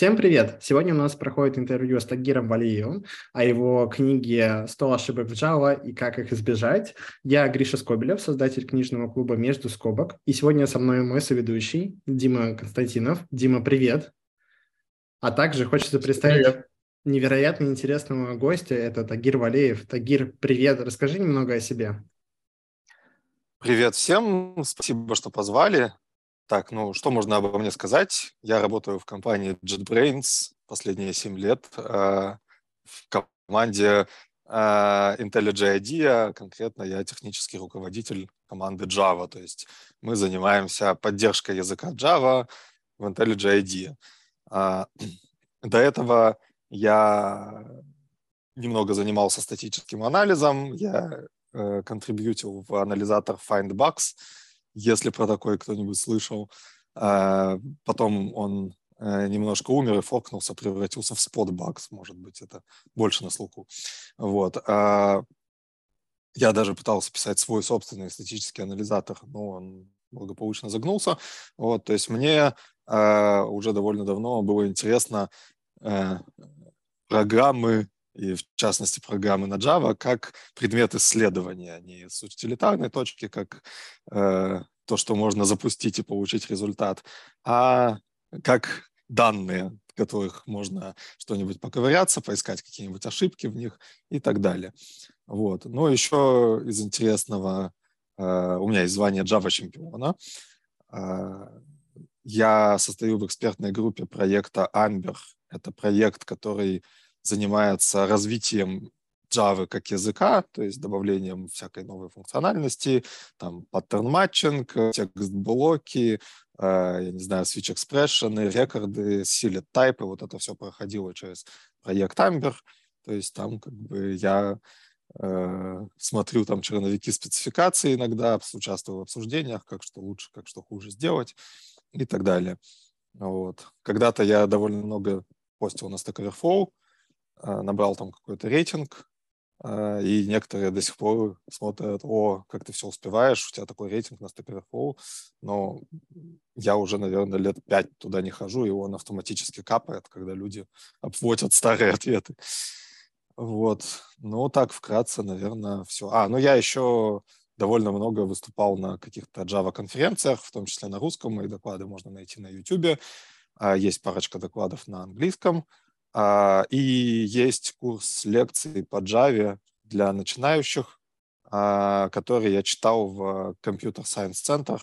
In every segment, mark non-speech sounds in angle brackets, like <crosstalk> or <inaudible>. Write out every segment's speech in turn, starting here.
Всем привет! Сегодня у нас проходит интервью с Тагиром Валиевым о его книге «100 ошибок в Java и как их избежать». Я Гриша Скобелев, создатель книжного клуба «Между скобок». И сегодня со мной мой соведущий Дима Константинов. Дима, привет! А также хочется представить привет. невероятно интересного гостя. Это Тагир Валеев. Тагир, привет! Расскажи немного о себе. Привет всем! Спасибо, что позвали. Так, ну что можно обо мне сказать? Я работаю в компании JetBrains последние 7 лет э, в команде э, IntelliJ IDEA. Конкретно я технический руководитель команды Java. То есть мы занимаемся поддержкой языка Java в IntelliJ IDEA. <clears throat> Э, до этого я немного занимался статическим анализом. Я э, контрибьютил в анализатор FindBugs – если про такой кто-нибудь слышал. А, потом он э, немножко умер и фокнулся, превратился в Spotbugs, может быть, это больше на слуху. Вот. А, я даже пытался писать свой собственный статический анализатор, но он благополучно загнулся. Вот, то есть мне э, уже довольно давно было интересно э, программы и в частности программы на Java, как предмет исследования, а не с утилитарной точки, как э, то, что можно запустить и получить результат, а как данные, в которых можно что-нибудь поковыряться, поискать какие-нибудь ошибки в них и так далее. Вот. Но еще из интересного, э, у меня есть звание Java чемпиона. Э, я состою в экспертной группе проекта Amber. Это проект, который занимается развитием Java как языка, то есть добавлением всякой новой функциональности, там паттерн матчинг, текст-блоки, э, я не знаю, switch expression, рекорды, select type, вот это все проходило через проект Amber, то есть там как бы я э, смотрю там черновики спецификации иногда, участвую в обсуждениях, как что лучше, как что хуже сделать и так далее. Вот. Когда-то я довольно много постил на Stack Overflow, набрал там какой-то рейтинг, э, и некоторые до сих пор смотрят, о, как ты все успеваешь, у тебя такой рейтинг на Stack Overflow, но я уже, наверное, лет пять туда не хожу, и он автоматически капает, когда люди обводят старые ответы. Вот. Ну, так вкратце, наверное, все. А, ну я еще довольно много выступал на каких-то Java-конференциях, в том числе на русском. Мои доклады можно найти на YouTube. А, есть парочка докладов на английском. А, и есть курс лекций по Java для начинающих, а, который я читал в Computer Science Center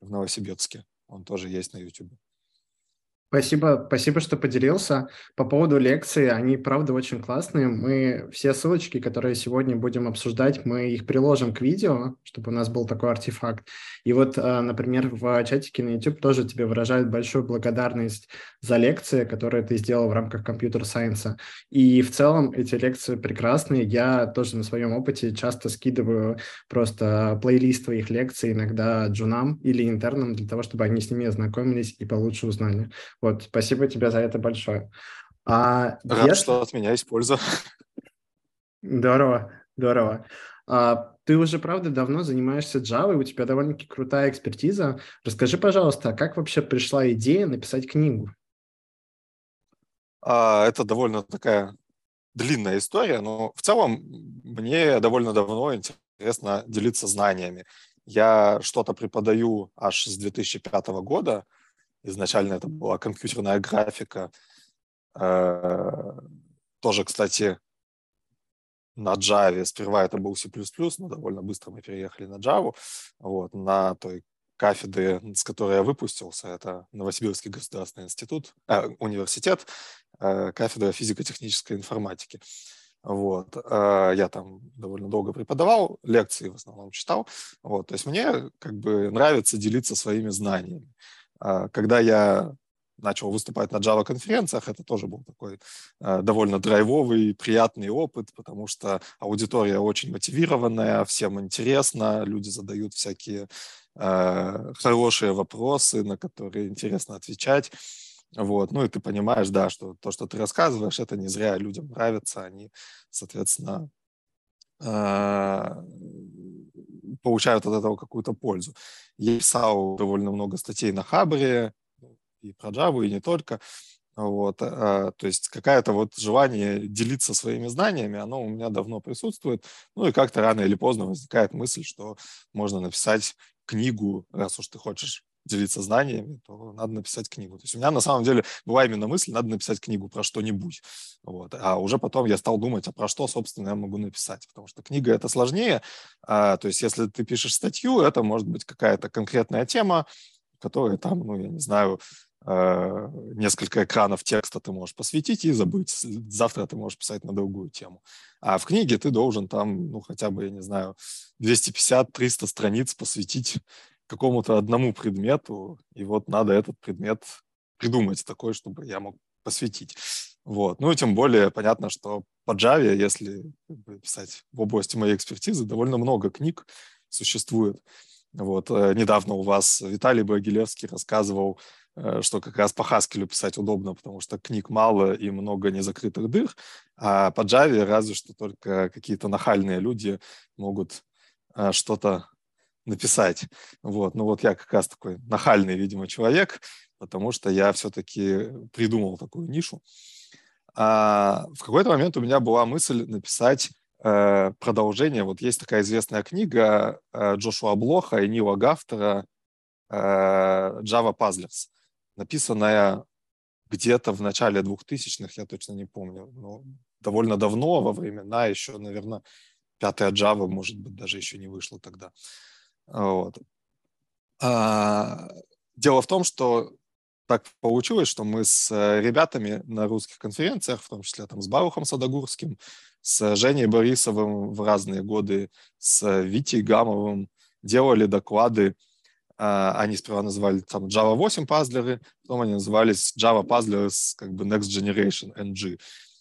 в Новосибирске. Он тоже есть на YouTube. Спасибо, спасибо, что поделился. По поводу лекции, они, правда, очень классные. Мы все ссылочки, которые сегодня будем обсуждать, мы их приложим к видео, чтобы у нас был такой артефакт. И вот, э, например, в чатике на YouTube тоже тебе выражают большую благодарность за лекции, которые ты сделал в рамках компьютер-сайенса. И в целом эти лекции прекрасные. Я тоже на своем опыте часто скидываю просто плейлист твоих лекций иногда джунам или интернам для того, чтобы они с ними ознакомились и получше узнали. Вот, спасибо тебе за это большое. А Рад, если... что от меня есть польза. Здорово, здорово. А, ты уже, правда, давно занимаешься Java, у тебя довольно-таки крутая экспертиза. Расскажи, пожалуйста, как вообще пришла идея написать книгу? А, это довольно такая длинная история, но в целом мне довольно давно интересно делиться знаниями. Я что-то преподаю аж с 2005 года, Изначально это была компьютерная графика. Э, тоже, кстати, на Java. Сперва это был C++, но довольно быстро мы переехали на Java. Вот, на той кафедре, с которой я выпустился, это Новосибирский государственный институт, э, университет, э, кафедра физико-технической информатики. Вот. Э, я там довольно долго преподавал, лекции в основном читал. Вот. То есть мне как бы нравится делиться своими знаниями. А, когда я начал выступать на Java-конференциях, это тоже был такой э, довольно драйвовый, приятный опыт, потому что аудитория очень мотивированная, всем интересно, люди задают всякие э, хорошие вопросы, на которые интересно отвечать. Вот. Ну и ты понимаешь, да, что то, что ты рассказываешь, это не зря людям нравится, они, соответственно, получают от этого какую-то пользу. Я писал довольно много статей на Хабре, и про Java, и не только. Вот, а, то есть какое-то вот желание делиться своими знаниями, оно у меня давно присутствует. Ну и как-то рано или поздно возникает мысль, что можно написать книгу, раз уж ты хочешь делиться знаниями, то надо написать книгу. То есть у меня на самом деле была именно мысль, надо написать книгу про что-нибудь. Вот. А уже потом я стал думать, а про что, собственно, я могу написать. Потому что книга это сложнее. А, то есть если ты пишешь статью, это может быть какая-то конкретная тема, которая там, ну, я не знаю, Э, несколько экранов текста ты можешь посвятить и забыть. Завтра ты можешь писать на другую тему. А в книге ты должен там, ну, хотя бы, я не знаю, 250-300 страниц посвятить какому-то одному предмету, и вот надо этот предмет придумать такой, чтобы я мог посвятить. Вот. Ну и тем более понятно, что по Java, если писать в области моей экспертизы, довольно много книг существует. Вот. Э, недавно у вас Виталий Багилевский рассказывал Э, что как раз по Haskell писать удобно, потому что книг мало и много незакрытых дыр, а по Java разве что только какие-то нахальные люди могут э, что-то написать. Вот. Ну вот я как раз такой нахальный, видимо, человек, потому что я все-таки придумал такую нишу. А в какой-то момент у меня была мысль написать э, продолжение. Вот есть такая известная книга э, Джошуа Блоха и Нила Гафтера э, Java Puzzlers написанная где-то в начале 2000-х, я точно не помню, но довольно давно, во времена еще, наверное, пятая Java, может быть, даже еще не вышла тогда. Вот. А, дело в том, что так получилось, что мы с ребятами на русских конференциях, в том числе там с Барухом Садогурским, с Женей Борисовым в разные годы, с Витей Гамовым делали доклады а, они сперва называли там Java 8 пазлеры, потом они назывались Java пазлеры с как бы Next Generation NG.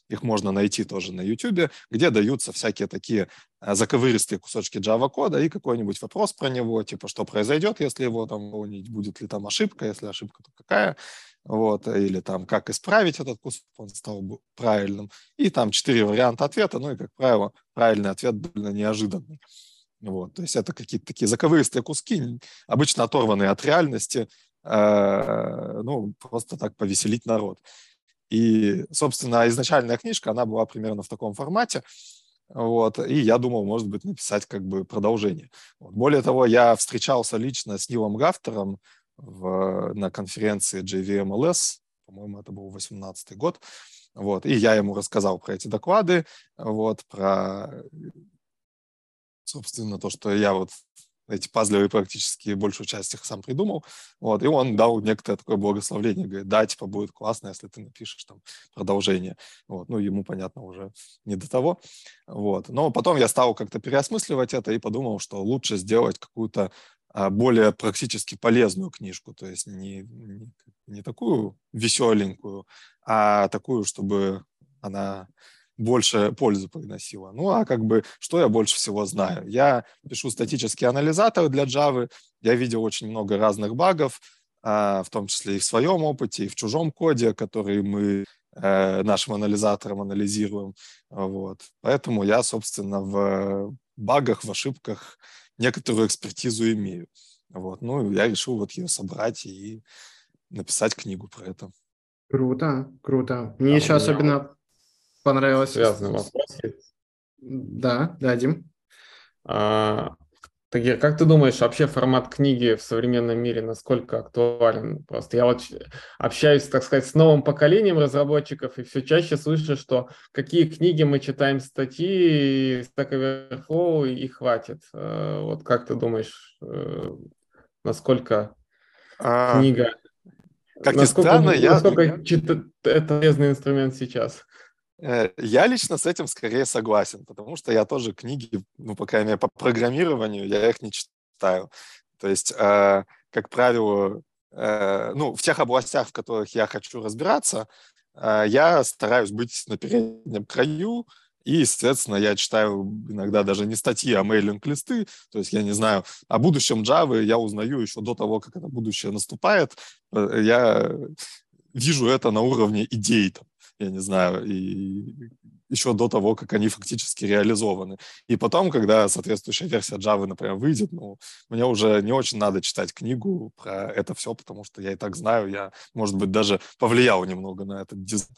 Их можно найти тоже на YouTube, где даются всякие такие заковыристые кусочки Java кода и какой-нибудь вопрос про него, типа, что произойдет, если его там выполнить, будет ли там ошибка, если ошибка, то какая, вот, или там, как исправить этот кусок, он стал бы правильным. И там четыре варианта ответа, ну и, как правило, правильный ответ довольно неожиданный. Вот, то есть это какие-то такие заковыристые куски, обычно оторванные от реальности, э, ну, просто так повеселить народ. И, собственно, изначальная книжка, она была примерно в таком формате, вот, и я думал, может быть, написать как бы продолжение. Вот. Более того, я встречался лично с Нилом Гафтером в, на конференции JVMLS, по-моему, это был 18 год, вот, и я ему рассказал про эти доклады, вот, про собственно, то, что я вот эти пазлевые практически большую часть их сам придумал, вот, и он дал некоторое такое благословление, говорит, да, типа, будет классно, если ты напишешь там продолжение, вот, ну, ему, понятно, уже не до того, вот, но потом я стал как-то переосмысливать это и подумал, что лучше сделать какую-то а, более практически полезную книжку, то есть не, не, не такую веселенькую, а такую, чтобы она больше пользы приносила. Ну, а как бы, что я больше всего знаю? Я пишу статический анализатор для Java, я видел очень много разных багов, а, в том числе и в своем опыте, и в чужом коде, который мы э, нашим анализатором анализируем. Вот. Поэтому я, собственно, в багах, в ошибках некоторую экспертизу имею. Вот. Ну, я решил вот ее собрать и написать книгу про это. Круто, круто. Мне да, еще особенно понравилось. Связанный вопрос. Да, да, Дим. А, Тагир, как ты думаешь, вообще формат книги в современном мире насколько актуален? Просто я вот общаюсь, так сказать, с новым поколением разработчиков и все чаще слышу, что какие книги мы читаем статьи, Stack Overflow и хватит. А, вот как ты думаешь, э, насколько а, книга... Как ни странно, я... Насколько это полезный инструмент сейчас? Э, я лично с этим скорее согласен, потому что я тоже книги, ну, по крайней мере, по программированию, я их не читаю. То есть, э, как правило, э, ну, в тех областях, в которых я хочу разбираться, э, я стараюсь быть на переднем краю, и, естественно, я читаю иногда даже не статьи, а мейлинг-листы. То есть я не знаю, о будущем Java я узнаю еще до того, как это будущее наступает. Э, я вижу это на уровне идей. Там я не знаю, и еще до того, как они фактически реализованы. И потом, когда соответствующая версия Java, например, выйдет, ну, мне уже не очень надо читать книгу про это все, потому что я и так знаю, я, может быть, даже повлиял немного на этот дизайн.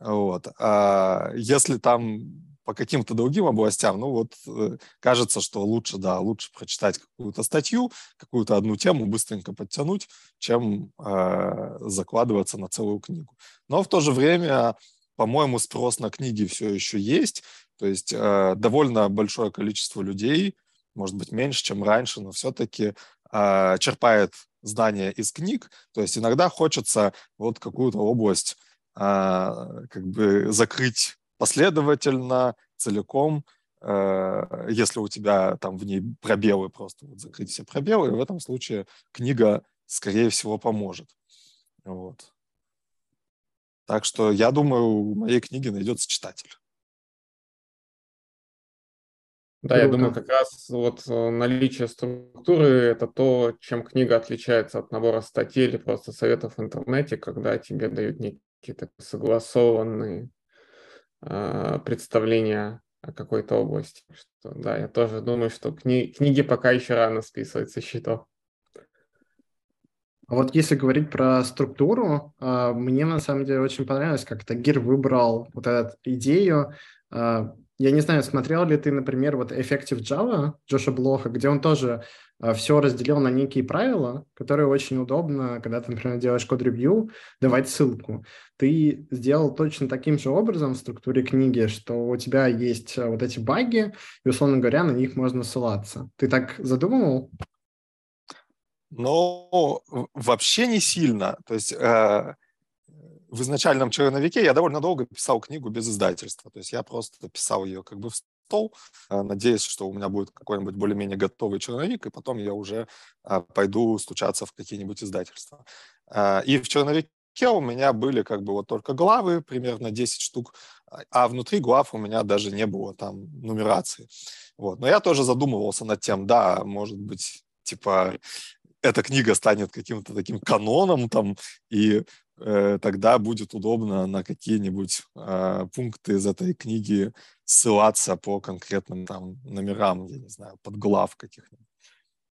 Вот. А если там по каким-то другим областям, ну вот э, кажется, что лучше, да, лучше прочитать какую-то статью, какую-то одну тему, быстренько подтянуть, чем э, закладываться на целую книгу. Но в то же время, по-моему, спрос на книги все еще есть, то есть э, довольно большое количество людей, может быть, меньше, чем раньше, но все-таки э, черпает знания из книг, то есть иногда хочется вот какую-то область э, как бы закрыть последовательно, целиком, э, если у тебя там в ней пробелы, просто вот закрыть все пробелы, в этом случае книга, скорее всего, поможет. Вот. Так что я думаю, у моей книги найдется читатель. Да, я думаю, как раз вот э, наличие структуры – это то, чем книга отличается от набора статей или просто советов в интернете, когда тебе дают некие согласованные э, представления о какой-то области. Что, да, я тоже думаю, что кни- книги пока еще рано списывать счетов. А вот если говорить про структуру, а, мне на самом деле очень понравилось, как Тагир выбрал вот эту идею а, я не знаю, смотрел ли ты, например, вот Effective Java Джоша Блоха, где он тоже э, все разделил на некие правила, которые очень удобно, когда ты, например, делаешь код-ревью, давать ссылку. Ты сделал точно таким же образом в структуре книги, что у тебя есть э, вот эти баги, и, условно говоря, на них можно ссылаться. Ты так задумывал? Ну, вообще не сильно. То есть э, в изначальном черновике я довольно долго писал книгу без издательства. То есть я просто писал ее как бы в стол, э, надеясь, что у меня будет какой-нибудь более-менее готовый черновик, и потом я уже э, пойду стучаться в какие-нибудь издательства. Э, и в черновике у меня были как бы вот только главы, примерно 10 штук, а внутри глав у меня даже не было там нумерации. Вот. Но я тоже задумывался над тем, да, может быть, типа, эта книга станет каким-то таким каноном там, и тогда будет удобно на какие-нибудь э, пункты из этой книги ссылаться по конкретным там номерам, я не знаю, подглав каких-нибудь.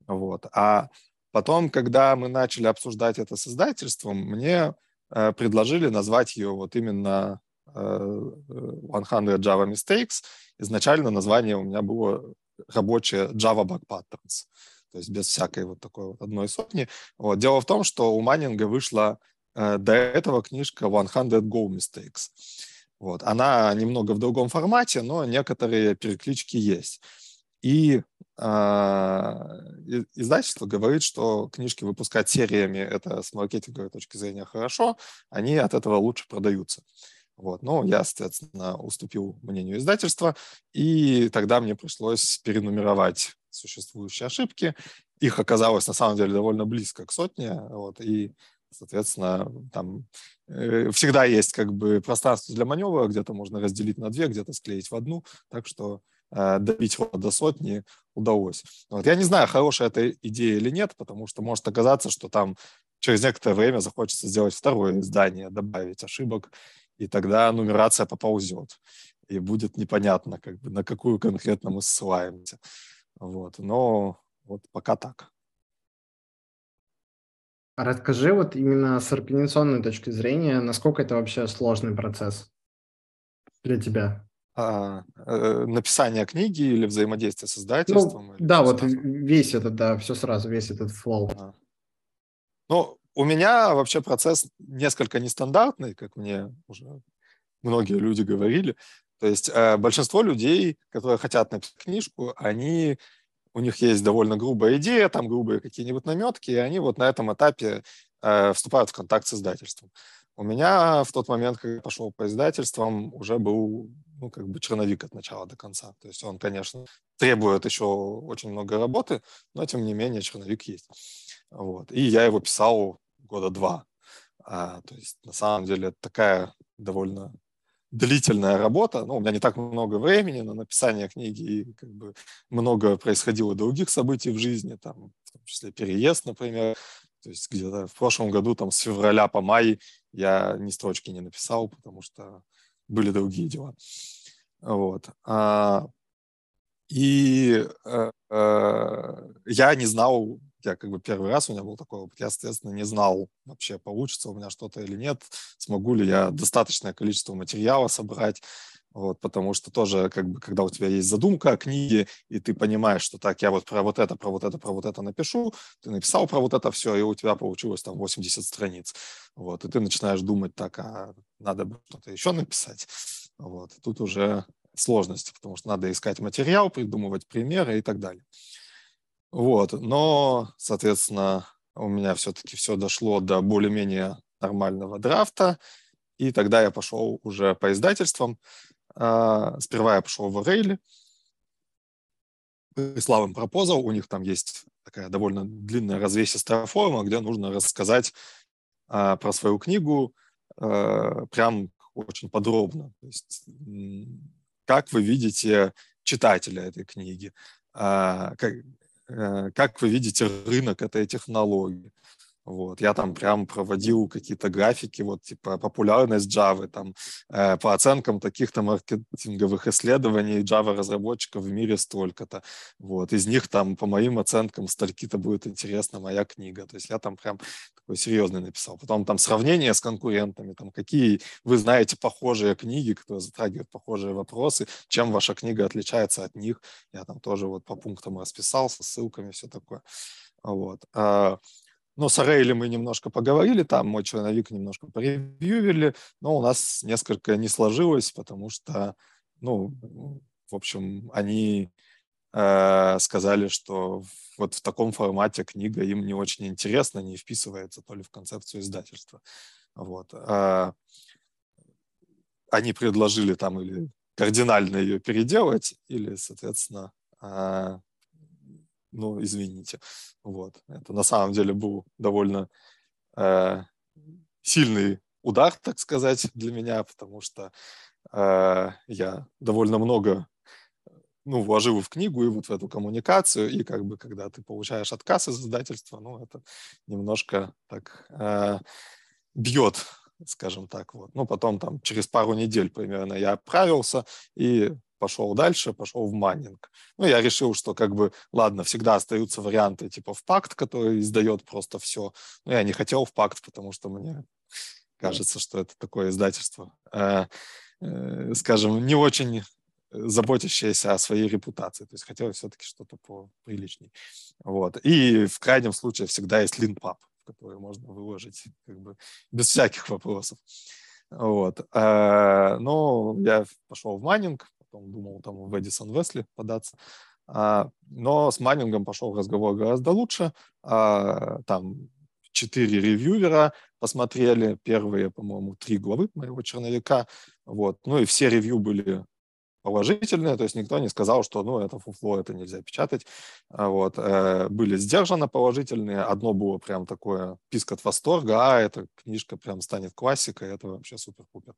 Вот. А потом, когда мы начали обсуждать это с издательством, мне э, предложили назвать ее вот именно э, 100 Java Mistakes. Изначально название у меня было рабочее Java Bug Patterns, то есть без всякой вот такой вот одной сотни. Вот. Дело в том, что у Маннинга вышла Э, до этого книжка 100 Go Mistakes. Вот. Она немного в другом формате, но некоторые переклички есть. И э, издательство говорит, что книжки выпускать сериями это с маркетинговой точки зрения хорошо, они от этого лучше продаются. Вот. Но я, соответственно, уступил мнению издательства, и тогда мне пришлось перенумеровать существующие ошибки. Их оказалось на самом деле довольно близко к сотне, вот, и Соответственно, там э, всегда есть как бы пространство для маневра, где-то можно разделить на две, где-то склеить в одну, так что э, добить его до сотни удалось. Вот. Я не знаю, хорошая эта идея или нет, потому что может оказаться, что там через некоторое время захочется сделать второе издание, добавить ошибок, и тогда нумерация поползет, и будет непонятно, как бы, на какую конкретно мы ссылаемся. Вот. Но вот пока так. Расскажи вот именно с организационной точки зрения, насколько это вообще сложный процесс для тебя? А, э, написание книги или взаимодействие с издательством? Ну, да, вот сразу? весь этот, да, все сразу, весь этот флоу. А. Ну, у меня вообще процесс несколько нестандартный, как мне уже многие люди говорили. То есть э, большинство людей, которые хотят написать книжку, они у них есть довольно грубая идея, там грубые какие-нибудь наметки, и они вот на этом этапе э, вступают в контакт с издательством. У меня в тот момент, когда я пошел по издательствам, уже был ну, как бы черновик от начала до конца. То есть он, конечно, требует еще очень много работы, но тем не менее черновик есть. Вот. И я его писал года два. А, то есть на самом деле такая довольно длительная работа. Ну, у меня не так много времени на написание книги, и как бы много происходило других событий в жизни, там, в том числе переезд, например. То есть где-то в прошлом году, там, с февраля по май я ни строчки не написал, потому что были другие дела. Вот. А, и э, э, я не знал, я как бы первый раз у меня был такой опыт, я, соответственно, не знал вообще, получится у меня что-то или нет, смогу ли я достаточное количество материала собрать, вот, потому что тоже, как бы, когда у тебя есть задумка о книге, и ты понимаешь, что так, я вот про вот это, про вот это, про вот это напишу, ты написал про вот это все, и у тебя получилось там 80 страниц. Вот, и ты начинаешь думать так, а надо бы что-то еще написать. Вот, тут уже сложности, потому что надо искать материал, придумывать примеры и так далее. Вот, но, соответственно, у меня все-таки все дошло до более-менее нормального драфта, и тогда я пошел уже по издательствам. А, сперва я пошел в Рейли, прислал им пропозал, у них там есть такая довольно длинная развесистая форма, где нужно рассказать а, про свою книгу а, прям очень подробно. То есть как вы видите читателя этой книги, как вы видите рынок этой технологии. Вот, я там прям проводил какие-то графики, вот типа популярность Java, там э, по оценкам таких-то маркетинговых исследований Java разработчиков в мире столько-то. Вот, из них там по моим оценкам стольки-то будет интересна моя книга. То есть я там прям такой серьезный написал. Потом там сравнение с конкурентами, там какие вы знаете похожие книги, которые затрагивают похожие вопросы, чем ваша книга отличается от них. Я там тоже вот по пунктам расписал со ссылками, все такое. Вот. А, но с Арейли мы немножко поговорили, там мой черновик немножко поревьювили, но у нас несколько не сложилось, потому что, ну, в общем, они э, сказали, что вот в таком формате книга им не очень интересна, не вписывается то ли в концепцию издательства. Вот. А они предложили там или кардинально ее переделать, или, соответственно, а, ну, извините. Вот. Это на самом деле был довольно э, сильный удар, так сказать, для меня, потому что э, я довольно много ну, вложил в книгу и вот в эту коммуникацию, и как бы когда ты получаешь отказ из издательства, ну, это немножко так э, бьет, скажем так. Вот. Ну, потом там через пару недель примерно я оправился, и пошел дальше, пошел в майнинг. Ну, я решил, что как бы, ладно, всегда остаются варианты типа в пакт, который издает просто все. Но я не хотел в пакт, потому что мне кажется, что это такое издательство, э, э, скажем, не очень заботящееся о своей репутации. То есть хотелось все-таки что-то поприличней. Вот. И в крайнем случае всегда есть Leanpub, который можно выложить как бы без всяких вопросов. Вот. Э, но я пошел в Manning, потом думал там в Addison-Wesley податься. А, но с Manning'ом пошел разговор гораздо лучше. А, там четыре ревьювера посмотрели первые, по-моему, три главы моего черновика. Вот. Ну и все ревью были положительные, то есть никто не сказал, что ну, это фуфло, это нельзя печатать. А вот. Э, были сдержанно положительные. Одно было прям такое писк от восторга, а эта книжка прям станет классикой, это вообще супер-пупер.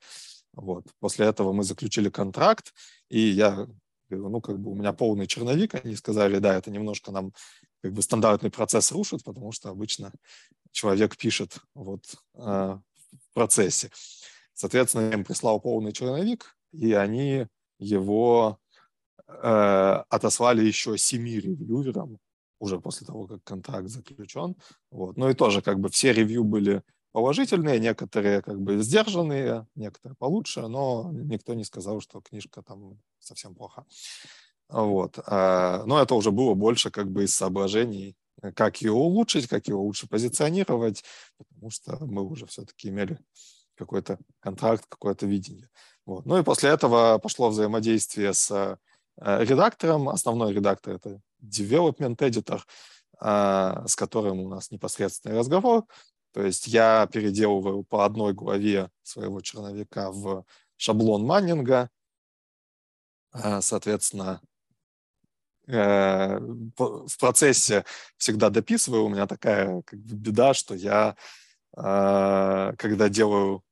Вот. После этого мы заключили контракт, и я говорю, ну, как бы у меня полный черновик, они сказали, да, это немножко нам как бы стандартный процесс рушит, потому что обычно человек пишет вот э, в процессе. Соответственно, я им прислал полный черновик, и они его э, отослали еще семи ревьюверам уже после того, как контракт заключен. Вот. Ну и тоже как бы все ревью были положительные, некоторые как бы сдержанные, некоторые получше, но никто не сказал, что книжка там совсем плоха. Вот. Э, но это уже было больше как бы из соображений, как ее улучшить, как его лучше позиционировать, потому что мы уже все-таки имели какой-то контракт, какое-то видение. Вот. Ну и после этого пошло взаимодействие с э, редактором. Основной редактор – это development editor, э, с которым у нас непосредственный разговор. То есть я переделываю по одной главе своего черновика в шаблон майнинга. Э, соответственно, в процессе всегда дописываю. У меня такая как бы, беда, что я, когда делаю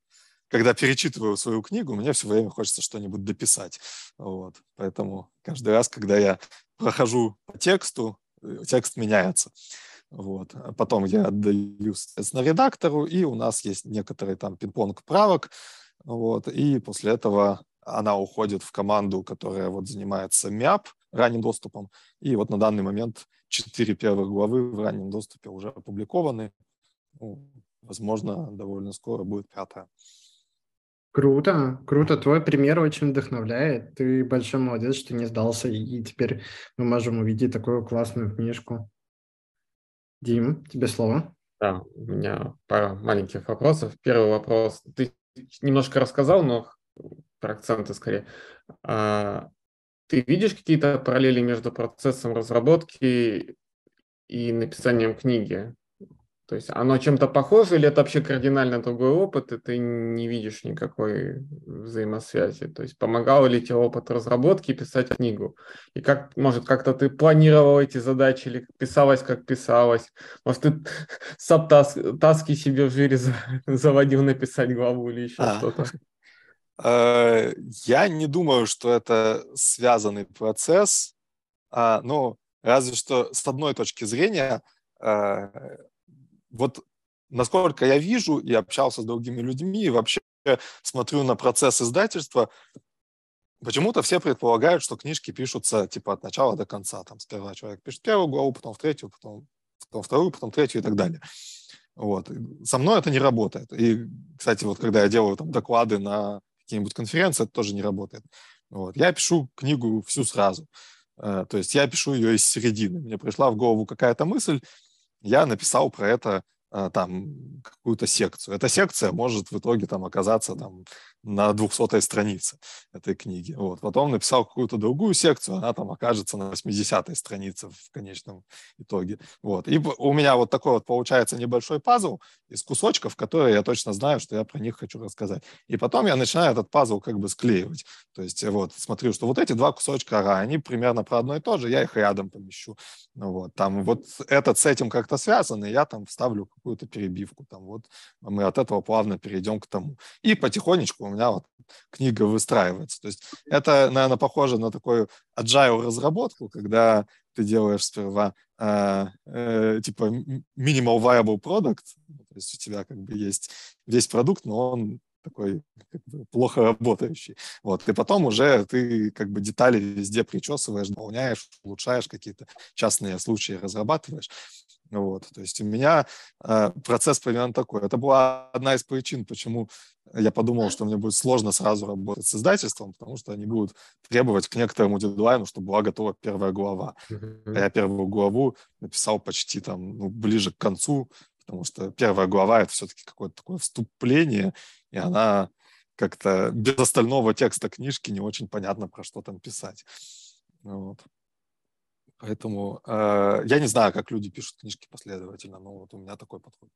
когда перечитываю свою книгу, мне все время хочется что-нибудь дописать. Вот. Поэтому каждый раз, когда я прохожу по тексту, э, текст меняется. Вот. А потом я отдаю, соответственно, редактору, и у нас есть некоторый там пинг-понг правок. вот, и после этого она уходит в команду, которая вот занимается МЯП, ранним доступом, и вот на данный момент четыре первых главы в раннем доступе уже опубликованы, возможно, довольно скоро будет пятая. Круто, круто. Твой пример очень вдохновляет. Ты большой молодец, что не сдался, и теперь мы можем увидеть такую классную книжку. Дим, тебе слово. Да, у меня пара маленьких вопросов. Первый вопрос. Ты немножко рассказал, но про акценты скорее. А, ты видишь какие-то параллели между процессом разработки и написанием книги? То есть оно чем-то похоже или это вообще кардинально другой опыт, и ты не видишь никакой взаимосвязи? То есть помогал ли тебе опыт разработки писать книгу? И как, может, как-то ты планировал эти задачи или писалось, как писалось? Может, ты <laughs> саб таски себе в жире <laughs> заводил написать главу или еще а. что-то? Э, я не думаю, что это связанный процесс, а, ну, разве что с одной точки зрения э, вот насколько я вижу и общался с другими людьми, и вообще смотрю на процесс издательства, почему-то все предполагают, что книжки пишутся типа от начала до конца. Там сперва человек пишет первую главу, потом в третью, потом, потом вторую, потом третью и так далее. Вот. Со мной это не работает. И, кстати, вот когда я делаю там доклады на какие-нибудь конференции, это тоже не работает. Вот. Я пишу книгу всю сразу. Э, то есть я пишу ее из середины. Мне пришла в голову какая-то мысль, я написал про это а, там какую-то секцию. Эта секция может в итоге там оказаться там на 200 странице этой книги. Вот. Потом написал какую-то другую секцию, она там окажется на 80 странице в конечном итоге. Вот. И у меня вот такой вот получается небольшой пазл из кусочков, которые я точно знаю, что я про них хочу рассказать. И потом я начинаю этот пазл как бы склеивать. То есть вот смотрю, что вот эти два кусочка, они примерно про одно и то же, я их рядом помещу. Ну, вот. Там вот этот с этим как-то связан, и я там вставлю какую-то перебивку. Там вот мы от этого плавно перейдем к тому. И потихонечку меня вот книга выстраивается. То есть это, наверное, похоже на такую agile разработку, когда ты делаешь сперва э, э, типа minimal viable product, то есть у тебя как бы есть весь продукт, но он такой как бы, плохо работающий. Вот. И потом уже ты как бы детали везде причесываешь, дополняешь, улучшаешь какие-то частные случаи, разрабатываешь. Вот. То есть у меня э, процесс примерно такой. Это была одна из причин, почему я подумал, что мне будет сложно сразу работать с издательством, потому что они будут требовать к некоторому дедлайну, чтобы была готова первая глава. Mm-hmm. Я первую главу написал почти там ну, ближе к концу, потому что первая глава это все-таки какое-то такое вступление, и она как-то без остального текста книжки не очень понятно, про что там писать. Вот. Поэтому э, я не знаю, как люди пишут книжки последовательно, но вот у меня такой подход.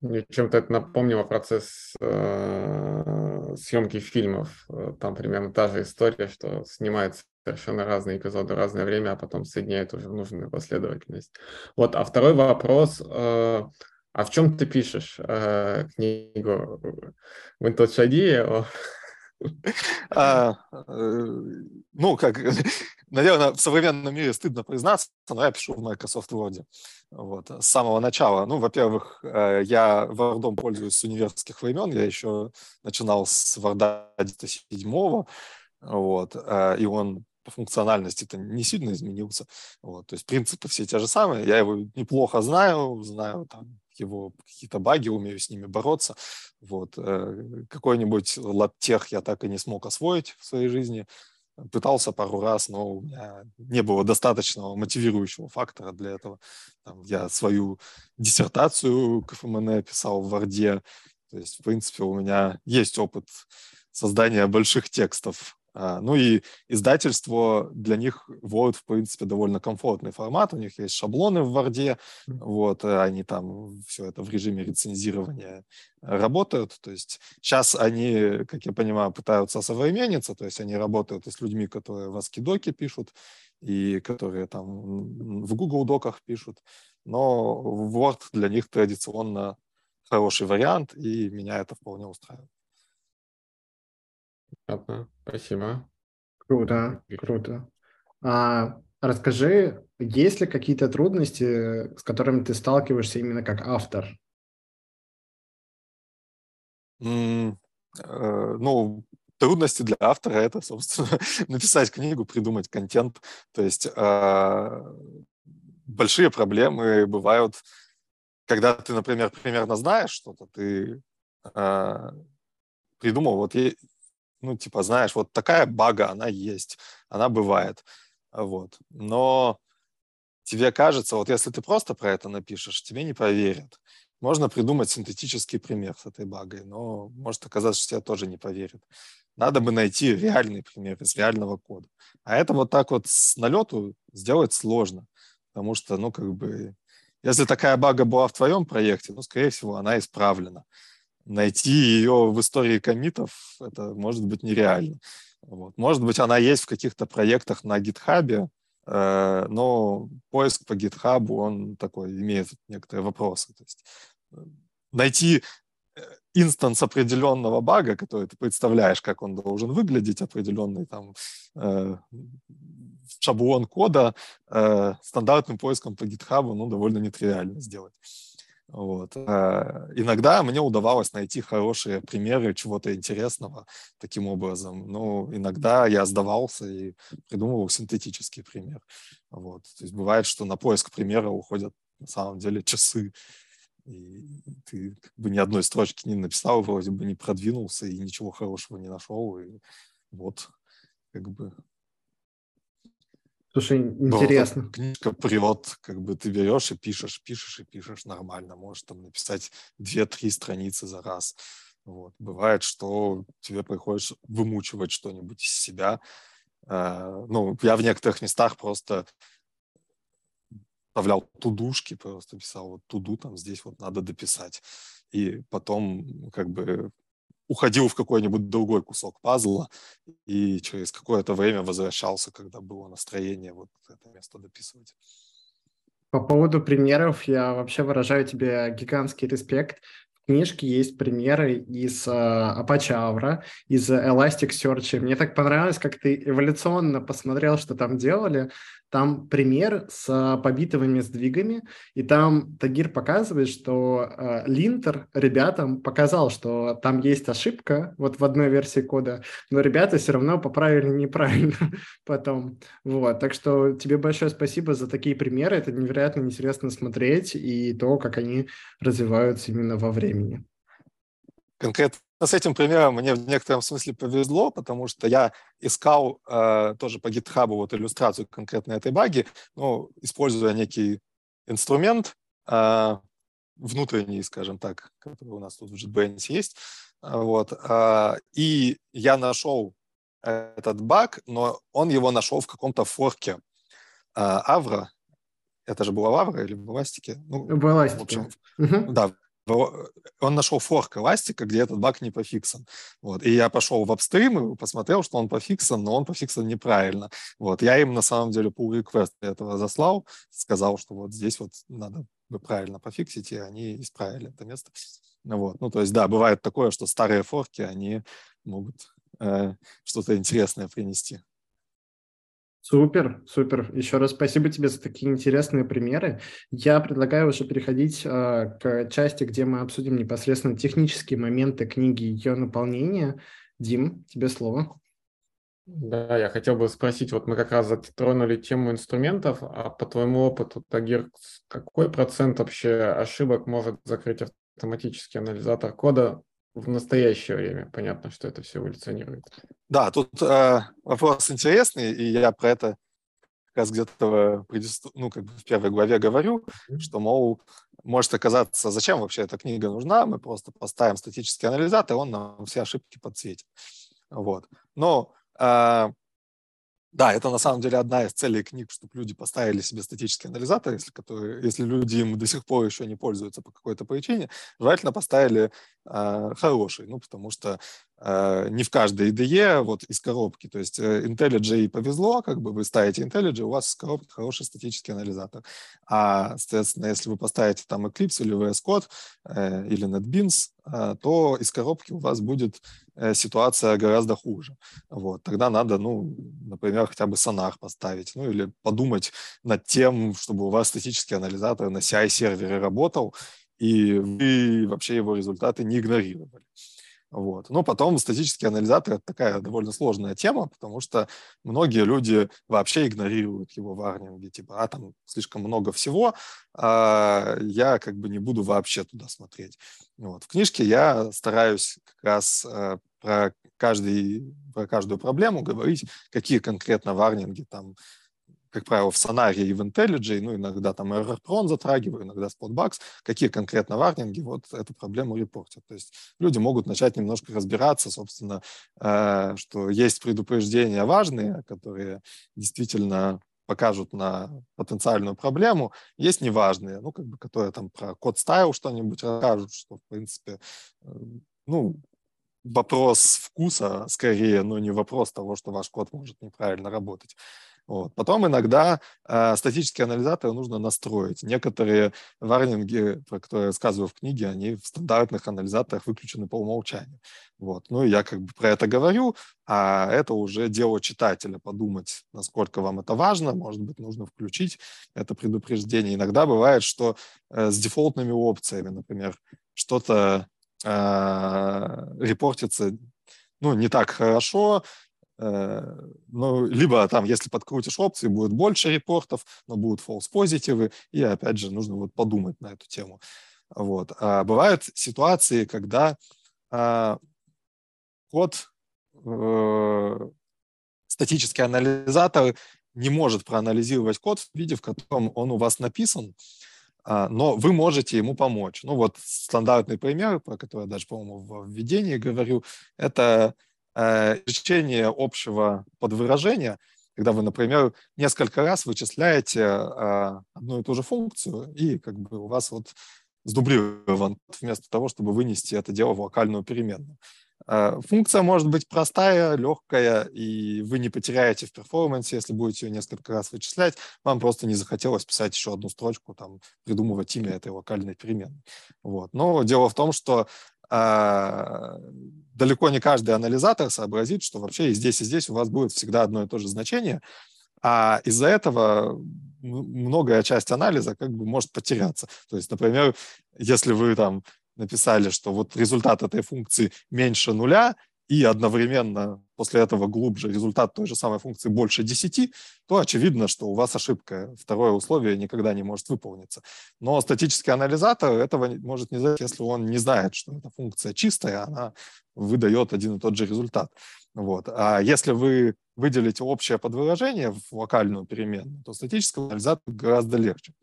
Мне чем-то это напомнило процесс э, съемки фильмов. Э, там примерно та же история, что снимается совершенно разные эпизоды разное время, а потом соединяет уже в нужную последовательность. Вот, а второй вопрос. Э, а в чем ты пишешь э, книгу? В Intel <laughs> <laughs> а, э, ну, как, <laughs> наверное, в современном мире стыдно признаться, но я пишу в Microsoft Word. Вот, с самого начала. Ну, во-первых, э, я Word пользуюсь с университетских времен. Я еще начинал с Word 7, вот, э, и он по функциональности-то не сильно изменился. Вот, то есть принципы все те же самые. Я его неплохо знаю, знаю там его какие-то баги, умею с ними бороться. Вот. Э, какой-нибудь лаптех я так и не смог освоить в своей жизни. Пытался пару раз, но у меня не было достаточного мотивирующего фактора для этого. Там, я свою диссертацию КФМН писал в Варде. То есть, в принципе, у меня есть опыт создания больших текстов ну и издательство, для них Word, в принципе, довольно комфортный формат. У них есть шаблоны в Word, вот, э, они там все это в режиме рецензирования работают. То есть сейчас они, как я понимаю, пытаются современниться, то есть они работают и с людьми, которые в Аскидоке пишут, и которые там в Google Доках пишут. Но Word для них традиционно хороший вариант, и меня это вполне устраивает. Понятно, спасибо. Круто, круто. А, расскажи, есть ли какие-то трудности, с которыми ты сталкиваешься именно как автор? Mm, э, ну, трудности для автора это, собственно, <laughs> написать книгу, придумать контент. То есть э, большие проблемы бывают, когда ты, например, примерно знаешь что-то, ты э, придумал, вот, ну, типа, знаешь, вот такая бага, она есть, она бывает, вот. Но тебе кажется, вот если ты просто про это напишешь, тебе не поверят. Можно придумать синтетический пример с этой багой, но может оказаться, что тебя тоже не поверят. Надо бы найти реальный пример из реального кода. А это вот так вот с налету сделать сложно, потому что, ну, как бы, если такая бага была в твоем проекте, ну, скорее всего, она исправлена. Найти ее в истории комитов, это может быть нереально. Вот. Может быть, она есть в каких-то проектах на гитхабе, Э, но поиск по GitHub, он такой, имеет некоторые вопросы. То есть э, найти э, инстанс определенного бага, который ты представляешь, как он должен выглядеть, определенный там э, шаблон кода, э, стандартным поиском по GitHub, ну, довольно нетривиально сделать. Вот. А иногда мне удавалось найти хорошие примеры чего-то интересного таким образом. Но иногда я сдавался и придумывал синтетический пример. Вот. То есть бывает, что на поиск примера уходят на самом деле часы. И ты как бы ни одной строчки не написал, вроде бы не продвинулся и ничего хорошего не нашел. И вот как бы Слушай, интересно. Вот, книжка прет, как бы ты берешь и пишешь, пишешь и пишешь нормально. Можешь там написать две-три страницы за раз. Вот. Бывает, что тебе приходится вымучивать что-нибудь из себя. Uh, ну, я в некоторых местах просто вставлял тудушки, просто писал вот туду, там здесь вот надо дописать. И потом как бы уходил в какой-нибудь другой кусок пазла и через какое-то время возвращался, когда было настроение вот это место дописывать. По поводу примеров я вообще выражаю тебе гигантский респект книжке есть примеры из uh, Apache Avra, из Elasticsearch. Мне так понравилось, как ты эволюционно посмотрел, что там делали. Там пример с uh, побитовыми сдвигами, и там Тагир показывает, что uh, линтер ребятам показал, что там есть ошибка вот в одной версии кода, но ребята все равно поправили неправильно <laughs> потом. Вот, так что тебе большое спасибо за такие примеры. Это невероятно интересно смотреть и то, как они развиваются именно во времени. Конкретно с этим примером мне в некотором смысле повезло, потому что я искал э, тоже по GitHub вот иллюстрацию конкретно этой баги, ну, используя некий инструмент э, внутренний, скажем так, который у нас тут в JetBrains есть. Вот, э, и я нашел этот баг, но он его нашел в каком-то форке э, Авра. Это же было в Авра или в Эластике? Ну, в Эластике. В общем, угу. Да, он нашел форк эластика, где этот баг не пофиксан. Вот. И я пошел в апстрим и посмотрел, что он пофиксан, но он пофиксан неправильно. Вот. Я им на самом деле pull request этого заслал, сказал, что вот здесь вот надо бы правильно пофиксить, и они исправили это место. Вот. Ну, то есть, да, бывает такое, что старые форки, они могут э, что-то интересное принести. Супер, супер. Еще раз спасибо тебе за такие интересные примеры. Я предлагаю уже переходить э, к части, где мы обсудим непосредственно технические моменты книги и ее наполнения. Дим, тебе слово. Да, я хотел бы спросить, вот мы как раз затронули тему инструментов, а по твоему опыту, Тагир, какой процент вообще ошибок может закрыть автоматический анализатор кода в настоящее время. Понятно, что это все эволюционирует. Да, тут э, вопрос интересный, и я про это как раз где-то ну, как бы в первой главе говорю, mm-hmm. что, мол, может оказаться, зачем вообще эта книга нужна, мы просто поставим статический анализатор, и он нам все ошибки подсветит. Вот. Но э, да, это на самом деле одна из целей книг, чтобы люди поставили себе статический анализатор, если, которые, если люди им до сих пор еще не пользуются по какой-то причине, желательно поставили э, хороший, ну, потому что не в каждой IDE вот из коробки, то есть э, IntelliJ повезло, как бы вы ставите IntelliJ, у вас из коробки хороший статический анализатор. А, соответственно, если вы поставите там Eclipse или VS Code э, или NetBeans, э, то из коробки у вас будет э, ситуация гораздо хуже. Вот, тогда надо, ну, например, хотя бы сонар поставить, ну, или подумать над тем, чтобы у вас статический анализатор на CI-сервере работал, и вы вообще его результаты не игнорировали. Вот. Но потом статический анализатор – это такая довольно сложная тема, потому что многие люди вообще игнорируют его варнинги, типа, а там слишком много всего, а я как бы не буду вообще туда смотреть. Вот. В книжке я стараюсь как раз э, про, каждый, про каждую проблему говорить, какие конкретно варнинги там как правило, в Sonaria и в IntelliJ, ну, иногда там ErrorProne затрагиваю, иногда Spotbugs, какие конкретно варнинги вот эту проблему репортят. То есть люди могут начать немножко разбираться, собственно, э, что есть предупреждения важные, которые действительно покажут на потенциальную проблему, есть неважные, ну, как бы, которые там про код стайл что-нибудь расскажут, что, в принципе, э, ну, вопрос вкуса скорее, но не вопрос того, что ваш код может неправильно работать. Вот. Потом иногда э, статические анализаторы нужно настроить. Некоторые варнинги, про которые я рассказываю в книге, они в стандартных анализаторах выключены по умолчанию. Вот. Ну я как бы про это говорю, а это уже дело читателя подумать, насколько вам это важно. Может быть, нужно включить это предупреждение. Иногда бывает, что э, с дефолтными опциями, например, что-то э, репортится ну, не так хорошо, ну, либо там, если подкрутишь опции, будет больше репортов, но будут false позитивы, и опять же нужно вот подумать на эту тему. Вот. А бывают ситуации, когда а, код, э, статический анализатор не может проанализировать код в виде, в котором он у вас написан, а, но вы можете ему помочь. Ну вот стандартный пример, про который я даже, по-моему, в введении говорю, это Э, изучение общего подвыражения, когда вы, например, несколько раз вычисляете э, одну и ту же функцию, и как бы у вас вот сдублирован вместо того, чтобы вынести это дело в локальную переменную. Э, функция может быть простая, легкая, и вы не потеряете в перформансе, если будете ее несколько раз вычислять. Вам просто не захотелось писать еще одну строчку, там, придумывать имя этой локальной переменной. Вот. Но дело в том, что далеко не каждый анализатор сообразит, что вообще и здесь, и здесь у вас будет всегда одно и то же значение, а из-за этого многая часть анализа как бы может потеряться. То есть, например, если вы там написали, что вот результат этой функции меньше нуля, и одновременно после этого глубже результат той же самой функции больше 10, то очевидно, что у вас ошибка. Второе условие никогда не может выполниться. Но статический анализатор этого может не знать, если он не знает, что эта функция чистая, она выдает один и тот же результат. Вот. А если вы выделите общее подвыражение в локальную переменную, то статический анализатор гораздо легче.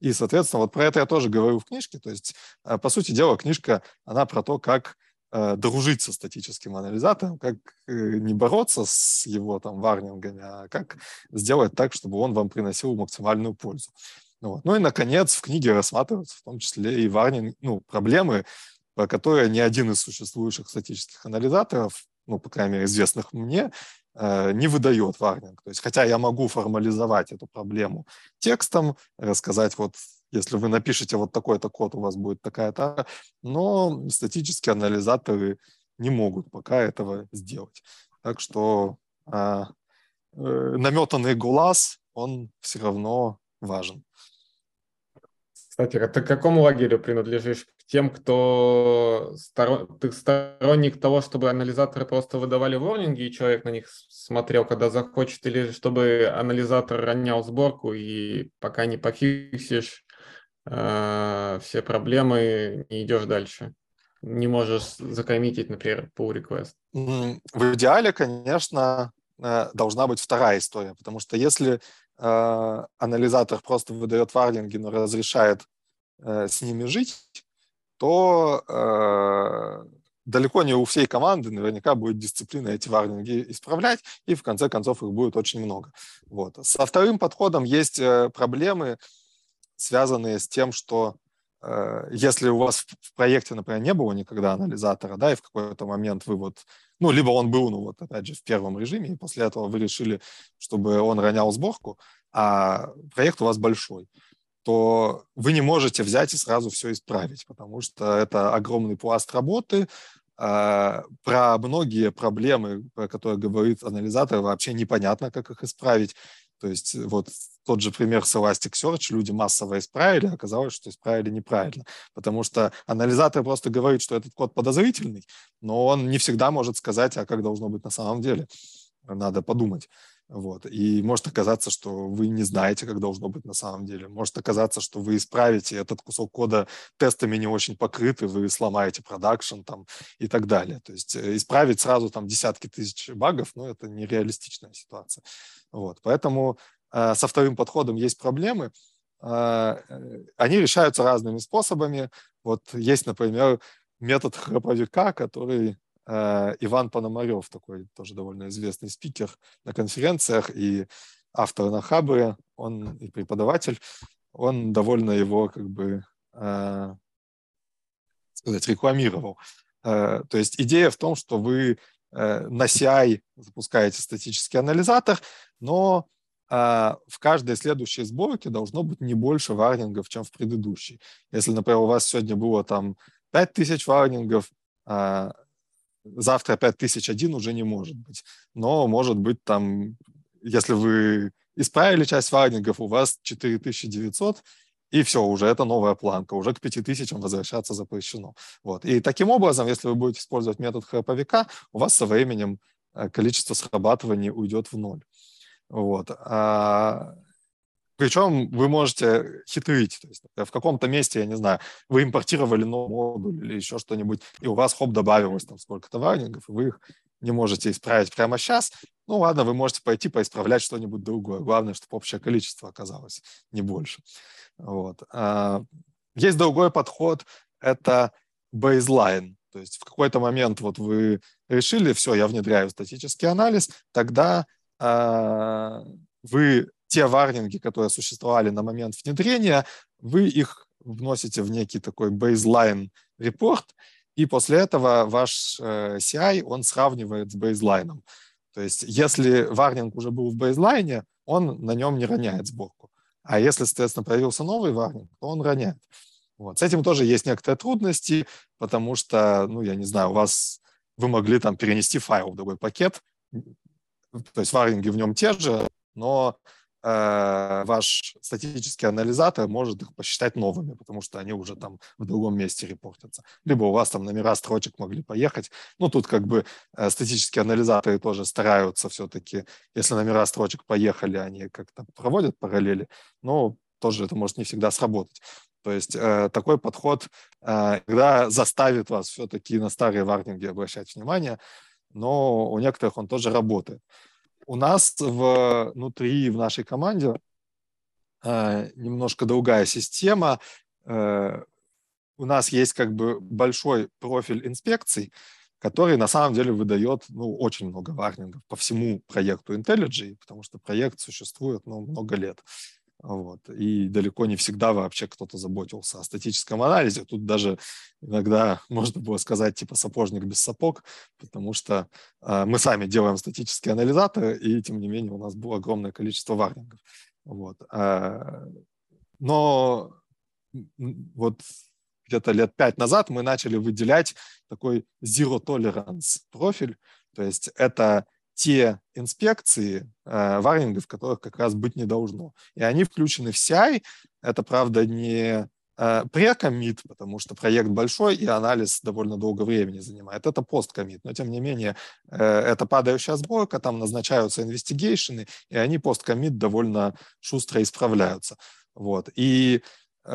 И, соответственно, вот про это я тоже говорю в книжке. То есть, э, по сути дела, книжка, она про то, как дружить со статическим анализатором, как э, не бороться с его там варнингами, а как сделать так, чтобы он вам приносил максимальную пользу. Ну, вот. ну и, наконец, в книге рассматриваются в том числе и варнинг, ну, проблемы, про которые ни один из существующих статических анализаторов, ну, по крайней мере, известных мне, э, не выдает варнинг. То есть, хотя я могу формализовать эту проблему текстом, рассказать вот если вы напишете вот такой-то код, у вас будет такая-то, но статические анализаторы не могут пока этого сделать. Так что а, э, наметанный глаз, он все равно важен. Кстати, а ты к какому лагерю принадлежишь? К тем, кто сторон... ты сторонник того, чтобы анализаторы просто выдавали ворнинги, и человек на них смотрел, когда захочет, или чтобы анализатор ронял сборку, и пока не пофиксишь, э, все проблемы, не идешь дальше. Не можешь закоммитить, например, pull request. В идеале, конечно, э, должна быть вторая история, потому что если э, анализатор просто выдает варлинги, но разрешает э, с ними жить, то далеко не у всей команды наверняка будет дисциплина эти варнинги исправлять, и в конце концов их будет очень много. Вот. Со вторым подходом есть проблемы, связанные с тем, что э, если у вас в проекте, например, не было никогда анализатора, да, и в какой-то момент вы вот, ну, либо он был, ну, вот, опять же, в первом режиме, и после этого вы решили, чтобы он ронял сборку, а проект у вас большой, то вы не можете взять и сразу все исправить, потому что это огромный пласт работы, а, про многие проблемы, про которые говорит анализатор, вообще непонятно, как их исправить. То есть вот тот же пример с Elasticsearch люди массово исправили, оказалось, что исправили неправильно, потому что анализатор просто говорит, что этот код подозрительный, но он не всегда может сказать, а как должно быть на самом деле. Надо подумать. Вот. И может оказаться, что вы не знаете, как должно быть на самом деле. Может оказаться, что вы исправите этот кусок кода тестами не очень покрыты, вы сломаете продакшн там и так далее. То есть э, исправить сразу там десятки тысяч багов, ну, это нереалистичная ситуация. Вот. Поэтому э, со вторым подходом есть проблемы. Э, э они решаются разными способами. Вот есть, например, метод храповика, который Иван Пономарев, такой тоже довольно известный спикер на конференциях и автор на Хабре, он и преподаватель, он довольно его как бы э, сказать, рекламировал. Э, то есть идея в том, что вы на CI запускаете статический анализатор, но в каждой следующей сборке должно быть не больше варнингов, чем в предыдущей. Если, например, у вас сегодня было там 5000 варнингов, завтра опять тысяч один уже не может быть. Но может быть там, если вы исправили часть варнингов, у вас 4900, и все, уже это новая планка, уже к 5000 возвращаться запрещено. Вот. И таким образом, если вы будете использовать метод храповика, у вас со временем э, количество срабатываний уйдет в ноль. Вот. А причем вы можете хитрить. То есть в каком-то месте, я не знаю, вы импортировали новый модуль или еще что-нибудь, и у вас, хоп, добавилось там сколько-то варнингов, и вы их не можете исправить прямо сейчас. Ну ладно, вы можете пойти поисправлять что-нибудь другое. Главное, чтобы общее количество оказалось не больше. Вот. А, есть другой подход, это baseline. То есть в какой-то момент вот вы решили, все, я внедряю статический анализ, тогда э, вы те варнинги, которые существовали на момент внедрения, вы их вносите в некий такой baseline репорт, и после этого ваш э, CI, он сравнивает с бейзлайном. То есть если варнинг уже был в бейзлайне, он на нем не роняет сборку. А если, соответственно, появился новый варнинг, то он роняет. Вот. С этим тоже есть некоторые трудности, потому что, ну, я не знаю, у вас вы могли там перенести файл в другой пакет, то есть варнинги в нем те же, но Э, ваш статический анализатор может их посчитать новыми, потому что они уже там в другом месте репортятся. Либо у вас там номера строчек могли поехать. Ну, тут как бы э, статические анализаторы тоже стараются все-таки, если номера строчек поехали, они как-то проводят параллели, но тоже это может не всегда сработать. То есть э, такой подход э, когда заставит вас все-таки на старые варнинги обращать внимание, но у некоторых он тоже работает. У нас внутри, в нашей команде э, немножко другая система. Э, у нас есть как бы большой профиль инспекций, который на самом деле выдает ну, очень много варнингов по всему проекту IntelliJ, потому что проект существует ну, много лет. Вот. И далеко не всегда вообще кто-то заботился о статическом анализе. Тут даже иногда <laughs> можно было сказать типа сапожник без сапог, потому что э, мы сами делаем статические анализаторы, и тем не менее у нас было огромное количество варнингов. Вот. Э, но вот где-то лет пять назад мы начали выделять такой zero tolerance профиль, то есть это те инспекции э, варнингов, которых как раз быть не должно. И они включены в CI. Это, правда, не э, прекомит, потому что проект большой и анализ довольно долго времени занимает. Это посткомит, но тем не менее э, это падающая сборка, там назначаются инвестигейшены, и они посткомит довольно шустро исправляются. Вот. И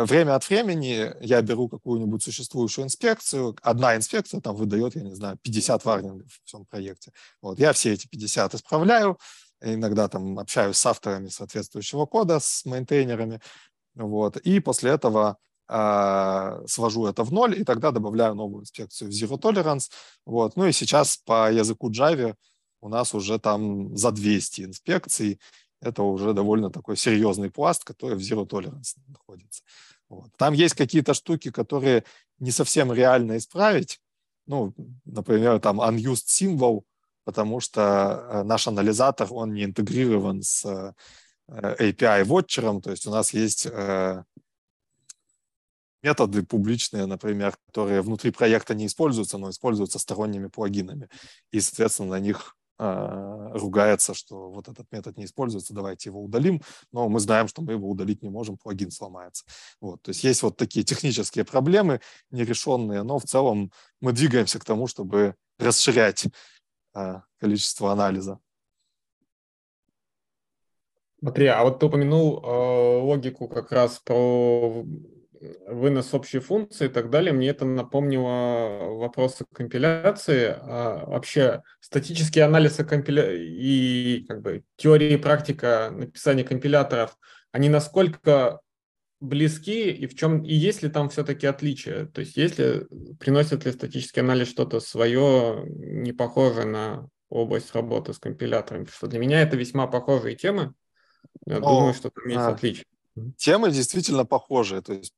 время от времени я беру какую-нибудь существующую инспекцию, одна инспекция там выдает, я не знаю, 50 варнингов в всем проекте. Вот, я все эти 50 исправляю, иногда там общаюсь с авторами соответствующего кода, с мейнтейнерами, вот, и после этого э, свожу это в ноль, и тогда добавляю новую инспекцию в Zero Tolerance, вот, ну и сейчас по языку Java у нас уже там за 200 инспекций, это уже довольно такой серьезный пласт, который в Zero Tolerance находится. Вот. Там есть какие-то штуки, которые не совсем реально исправить. Ну, например, там unused symbol, потому что э, наш анализатор, он не интегрирован с э, API-вотчером, то есть у нас есть э, методы публичные, например, которые внутри проекта не используются, но используются сторонними плагинами. И, соответственно, на них ругается, что вот этот метод не используется, давайте его удалим, но мы знаем, что мы его удалить не можем, плагин сломается. Вот, то есть есть вот такие технические проблемы нерешенные, но в целом мы двигаемся к тому, чтобы расширять э, количество анализа. Смотри, а вот ты упомянул э, логику как раз про вынос общей функции и так далее, мне это напомнило вопросы компиляции. А вообще статический анализ и, компиля... и как бы, теория и практика написания компиляторов, они насколько близки и в чем и есть ли там все-таки отличия? То есть если приносит ли статический анализ что-то свое, не похожее на область работы с компиляторами? Потому что для меня это весьма похожие темы. Я Но, думаю, что там есть а, отличия. Темы действительно похожие. То есть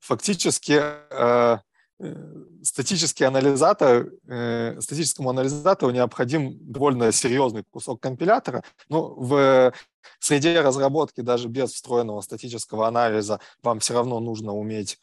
фактически э, статический анализатор, э, статическому анализатору необходим довольно серьезный кусок компилятора. Ну, в среде разработки даже без встроенного статического анализа вам все равно нужно уметь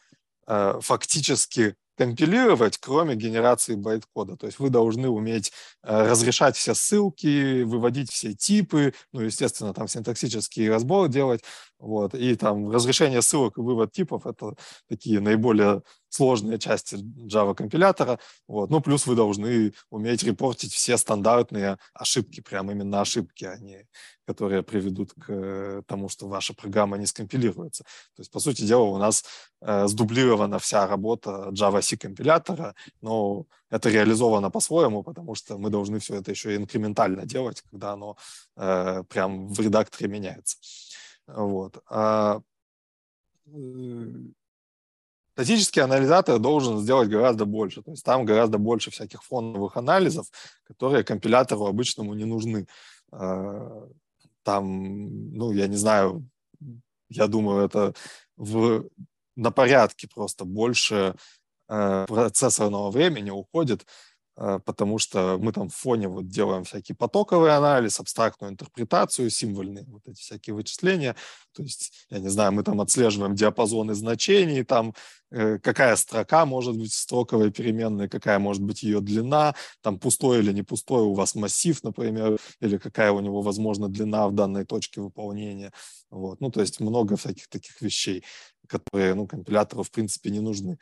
э, фактически компилировать, кроме генерации байткода. То есть вы должны уметь э, разрешать все ссылки, выводить все типы, ну, естественно, там синтаксический разбор делать, вот, и там разрешение ссылок и вывод типов – это такие наиболее сложные части Java компилятора, вот, ну, плюс вы должны уметь репортить все стандартные ошибки, прям именно ошибки, а не которые приведут к э, тому, что ваша программа не скомпилируется. То есть, по сути дела, у нас э, сдублирована вся работа Java-C компилятора, но это реализовано по-своему, потому что мы должны все это еще и инкрементально делать, когда оно э, прям в редакторе меняется. Вот. А, э, статический анализатор должен сделать гораздо больше. То есть там гораздо больше всяких фоновых анализов, которые компилятору обычному не нужны. А, там, ну, я не знаю, я думаю, это в, на порядке просто больше э, процессорного времени уходит потому что мы там в фоне вот делаем всякий потоковый анализ, абстрактную интерпретацию, символьные вот эти всякие вычисления. То есть, я не знаю, мы там отслеживаем диапазоны значений, там э, какая строка может быть строковой переменной, какая может быть ее длина, там пустой или не пустой у вас массив, например, или какая у него, возможно, длина в данной точке выполнения. Вот. Ну, то есть много всяких таких вещей, которые ну, компилятору, в принципе, не нужны.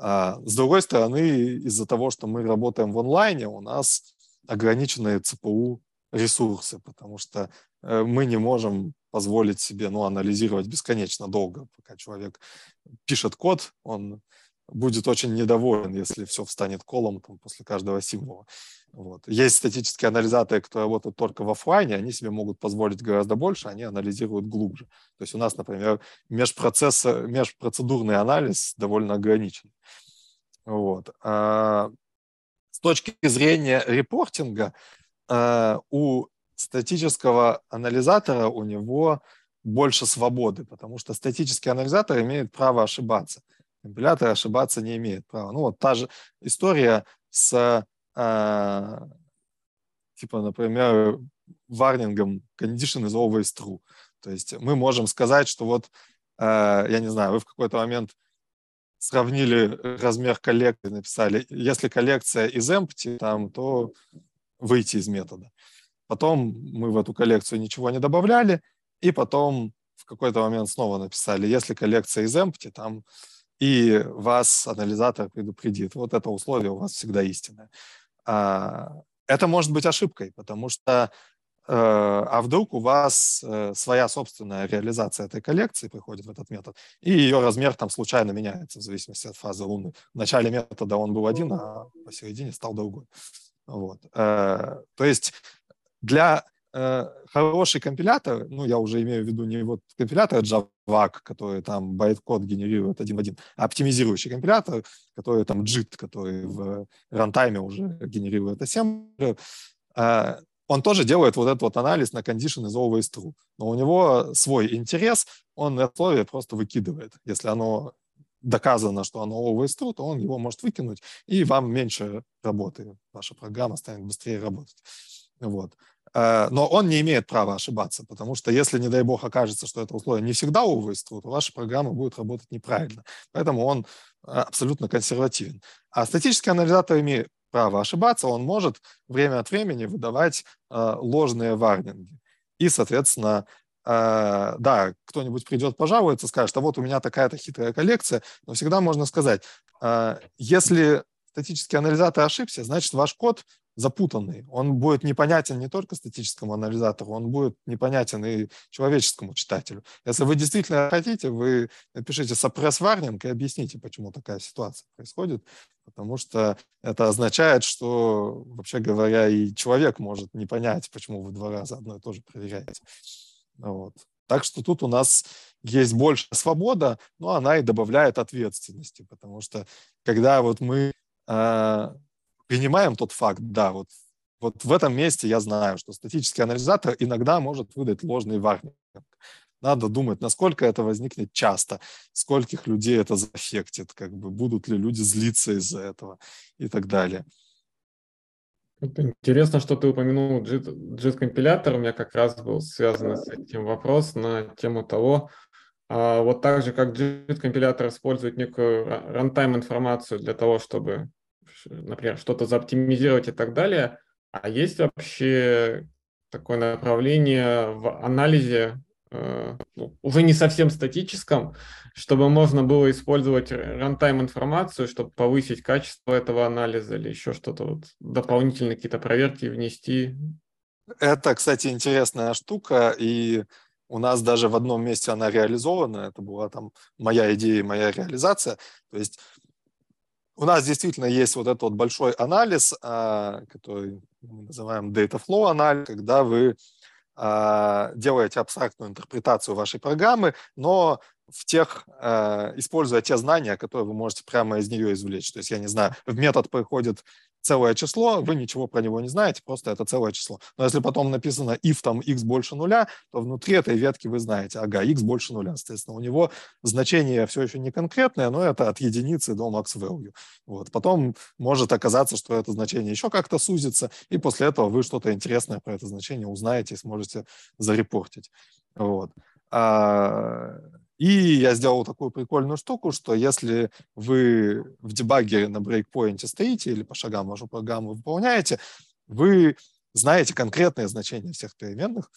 А, с другой стороны, из-за того, что мы работаем в онлайне, у нас ограниченные ЦПУ ресурсы, потому что э, мы не можем позволить себе ну, анализировать бесконечно долго, пока человек пишет код, он будет очень недоволен, если все встанет колом там, после каждого символа. Вот. Есть статические анализаторы, которые работают только в офлайне, они себе могут позволить гораздо больше, они анализируют глубже. То есть у нас, например, межпроцесса, межпроцедурный анализ довольно ограничен. Вот. А с точки зрения репортинга, а, у статического анализатора у него больше свободы, потому что статический анализатор имеет право ошибаться. Компилятор ошибаться не имеет права. Ну вот та же история с а, типа, например, варнингом condition is always true. То есть мы можем сказать, что вот, а, я не знаю, вы в какой-то момент сравнили размер коллекции, написали, если коллекция из empty, там, то выйти из метода. Потом мы в эту коллекцию ничего не добавляли, и потом в какой-то момент снова написали, если коллекция из empty, там, и вас анализатор предупредит. Вот это условие у вас всегда истинное. А, это может быть ошибкой, потому что э, а вдруг у вас э, своя собственная реализация этой коллекции приходит в этот метод, и ее размер там случайно меняется в зависимости от фазы Луны. В начале метода он был один, а посередине стал другой. Вот. Э, то есть для хороший компилятор, ну, я уже имею в виду не вот компилятор Java, который там байткод генерирует один в один, а оптимизирующий компилятор, который там JIT, который в рантайме уже генерирует ассемблер, э, он тоже делает вот этот вот анализ на condition is always true. Но у него свой интерес, он это условие просто выкидывает. Если оно доказано, что оно always true, то он его может выкинуть, и вам меньше работы. Ваша программа станет быстрее работать. Вот. Э, но он не имеет права ошибаться, потому что если, не дай бог, окажется, что это условие не всегда true, то ваша программа будет работать неправильно. Поэтому он э, абсолютно консервативен. А статический анализатор имеет, право ошибаться, он может время от времени выдавать э, ложные варнинги. И, соответственно, да, кто-нибудь придет, пожалуется, скажет, а вот у меня такая-то хитрая коллекция, но всегда можно сказать, если статический анализатор ошибся, значит, ваш код запутанный. Он будет непонятен не только статическому анализатору, он будет непонятен и человеческому читателю. Если вы действительно хотите, вы напишите suppress warning и объясните, почему такая ситуация происходит, потому что это означает, что, вообще говоря, и человек может не понять, почему вы два раза одно и то же проверяете. Вот. Так что тут у нас есть больше свобода, но она и добавляет ответственности, потому что когда вот мы э, принимаем тот факт, да, вот, вот в этом месте я знаю, что статический анализатор иногда может выдать ложный варнинг. Надо думать, насколько это возникнет часто, скольких людей это заэффектит, как бы будут ли люди злиться из-за этого и так далее. Интересно, что ты упомянул JIT-компилятор. У меня как раз был связан с этим вопрос на тему того, а вот так же, как JIT-компилятор использует некую runtime информацию для того, чтобы например, что-то заоптимизировать и так далее. А есть вообще такое направление в анализе, э, ну, уже не совсем статическом, чтобы можно было использовать runtime информацию, чтобы повысить качество этого анализа или еще что-то, вот, дополнительные какие-то проверки внести? Это, кстати, интересная штука, и у нас даже в одном месте она реализована, это была там моя идея, моя реализация. То есть у нас действительно есть вот этот вот большой анализ, а, который мы называем data flow анализ, когда вы а, делаете абстрактную интерпретацию вашей программы, но в тех, а, используя те знания, которые вы можете прямо из нее извлечь. То есть, я не знаю, в метод приходит целое число, вы ничего про него не знаете, просто это целое число. Но если потом написано if там x больше нуля, то внутри этой ветки вы знаете, ага, x больше нуля, соответственно, у него значение все еще не конкретное, но это от единицы до max value. Вот. Потом может оказаться, что это значение еще как-то сузится, и после этого вы что-то интересное про это значение узнаете и сможете зарепортить. Вот. И я сделал такую прикольную штуку, что если вы в дебагере на брейкпоинте стоите или по шагам вашу программу выполняете, вы знаете конкретные значения всех переменных.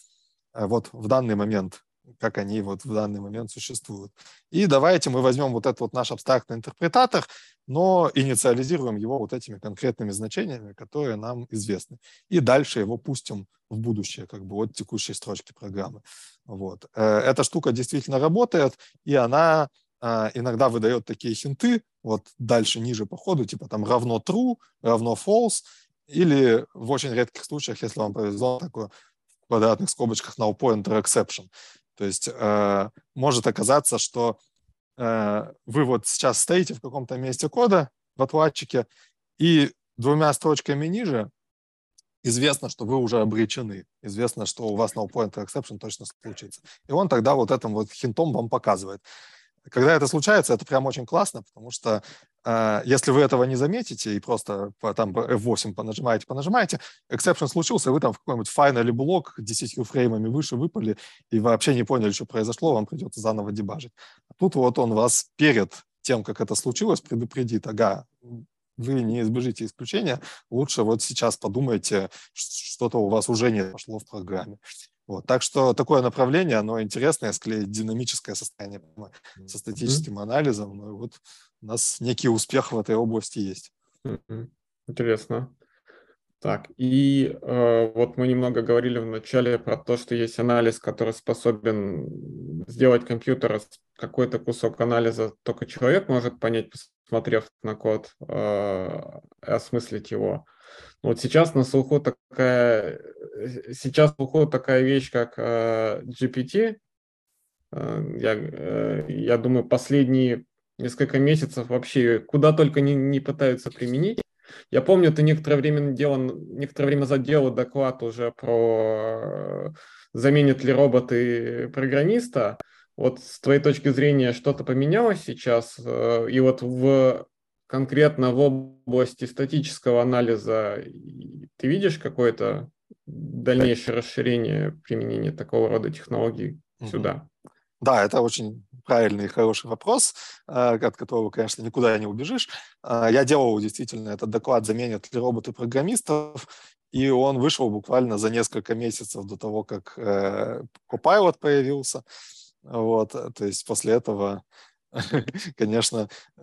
Э, вот в данный момент как они вот в данный момент существуют. И давайте мы возьмем вот этот вот наш абстрактный интерпретатор, но инициализируем его вот этими конкретными значениями, которые нам известны. И дальше его пустим в будущее, как бы от текущей строчки программы. Вот. Э, эта штука действительно работает, и она э, иногда выдает такие хинты, вот дальше, ниже по ходу, типа там равно true, равно false, или в очень редких случаях, если вам повезло, такое в квадратных скобочках null pointer exception. То есть э, может оказаться, что э, вы вот сейчас стоите в каком-то месте кода в отладчике, и двумя строчками ниже известно, что вы уже обречены. Известно, что у вас null pointer exception точно случится. И он тогда вот этим вот хинтом вам показывает. Когда это случается, это прям очень классно, потому что э, если вы этого не заметите и просто по, там F8 понажимаете, понажимаете, exception случился, вы там в какой-нибудь final блок 10 фреймами выше выпали и вообще не поняли, что произошло, вам придется заново дебажить. А тут вот он вас перед тем, как это случилось, предупредит, ага, вы не избежите исключения, лучше вот сейчас подумайте, что-то у вас уже не пошло в программе. Вот. Так что такое направление, оно интересное, склеить динамическое состояние со статическим mm-hmm. анализом. Ну, вот у нас некий успех в этой области есть. Mm-hmm. Интересно. Так, и э, вот мы немного говорили в начале про то, что есть анализ, который способен сделать компьютер какой-то кусок анализа только человек может понять, посмотрев на код, э, осмыслить его. Вот сейчас на слуху такая, э, сейчас на слуху такая вещь, как э, GPT. Э, я, я думаю, последние несколько месяцев вообще куда только не, не пытаются применить. Я помню, ты некоторое время делал, некоторое время назад доклад уже про заменят ли роботы программиста. Вот с твоей точки зрения что-то поменялось сейчас? И вот в конкретно в области статического анализа ты видишь какое-то дальнейшее расширение применения такого рода технологий сюда? Да, это очень правильный и хороший вопрос, от которого, конечно, никуда не убежишь. Я делал действительно этот доклад «Заменят ли роботы программистов?», и он вышел буквально за несколько месяцев до того, как Copilot появился. Вот, то есть после этого <laughs> конечно, э,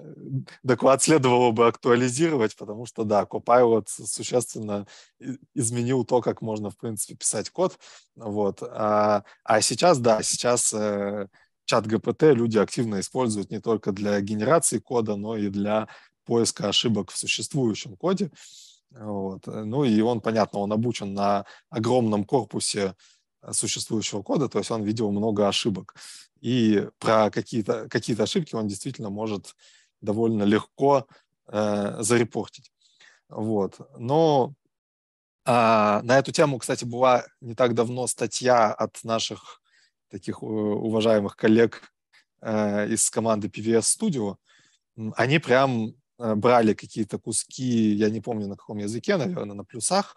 доклад следовало бы актуализировать, потому что, да, Copilot существенно изменил то, как можно, в принципе, писать код. Вот. А, а сейчас, да, сейчас э, чат ГПТ люди активно используют не только для генерации кода, но и для поиска ошибок в существующем коде. Вот. Ну и он, понятно, он обучен на огромном корпусе существующего кода, то есть он видел много ошибок. И про какие-то какие ошибки он действительно может довольно легко э, зарепортить. Вот. Но а, на эту тему, кстати, была не так давно статья от наших таких уважаемых коллег э, из команды PVS Studio. Они прям э, брали какие-то куски, я не помню на каком языке, наверное, на плюсах,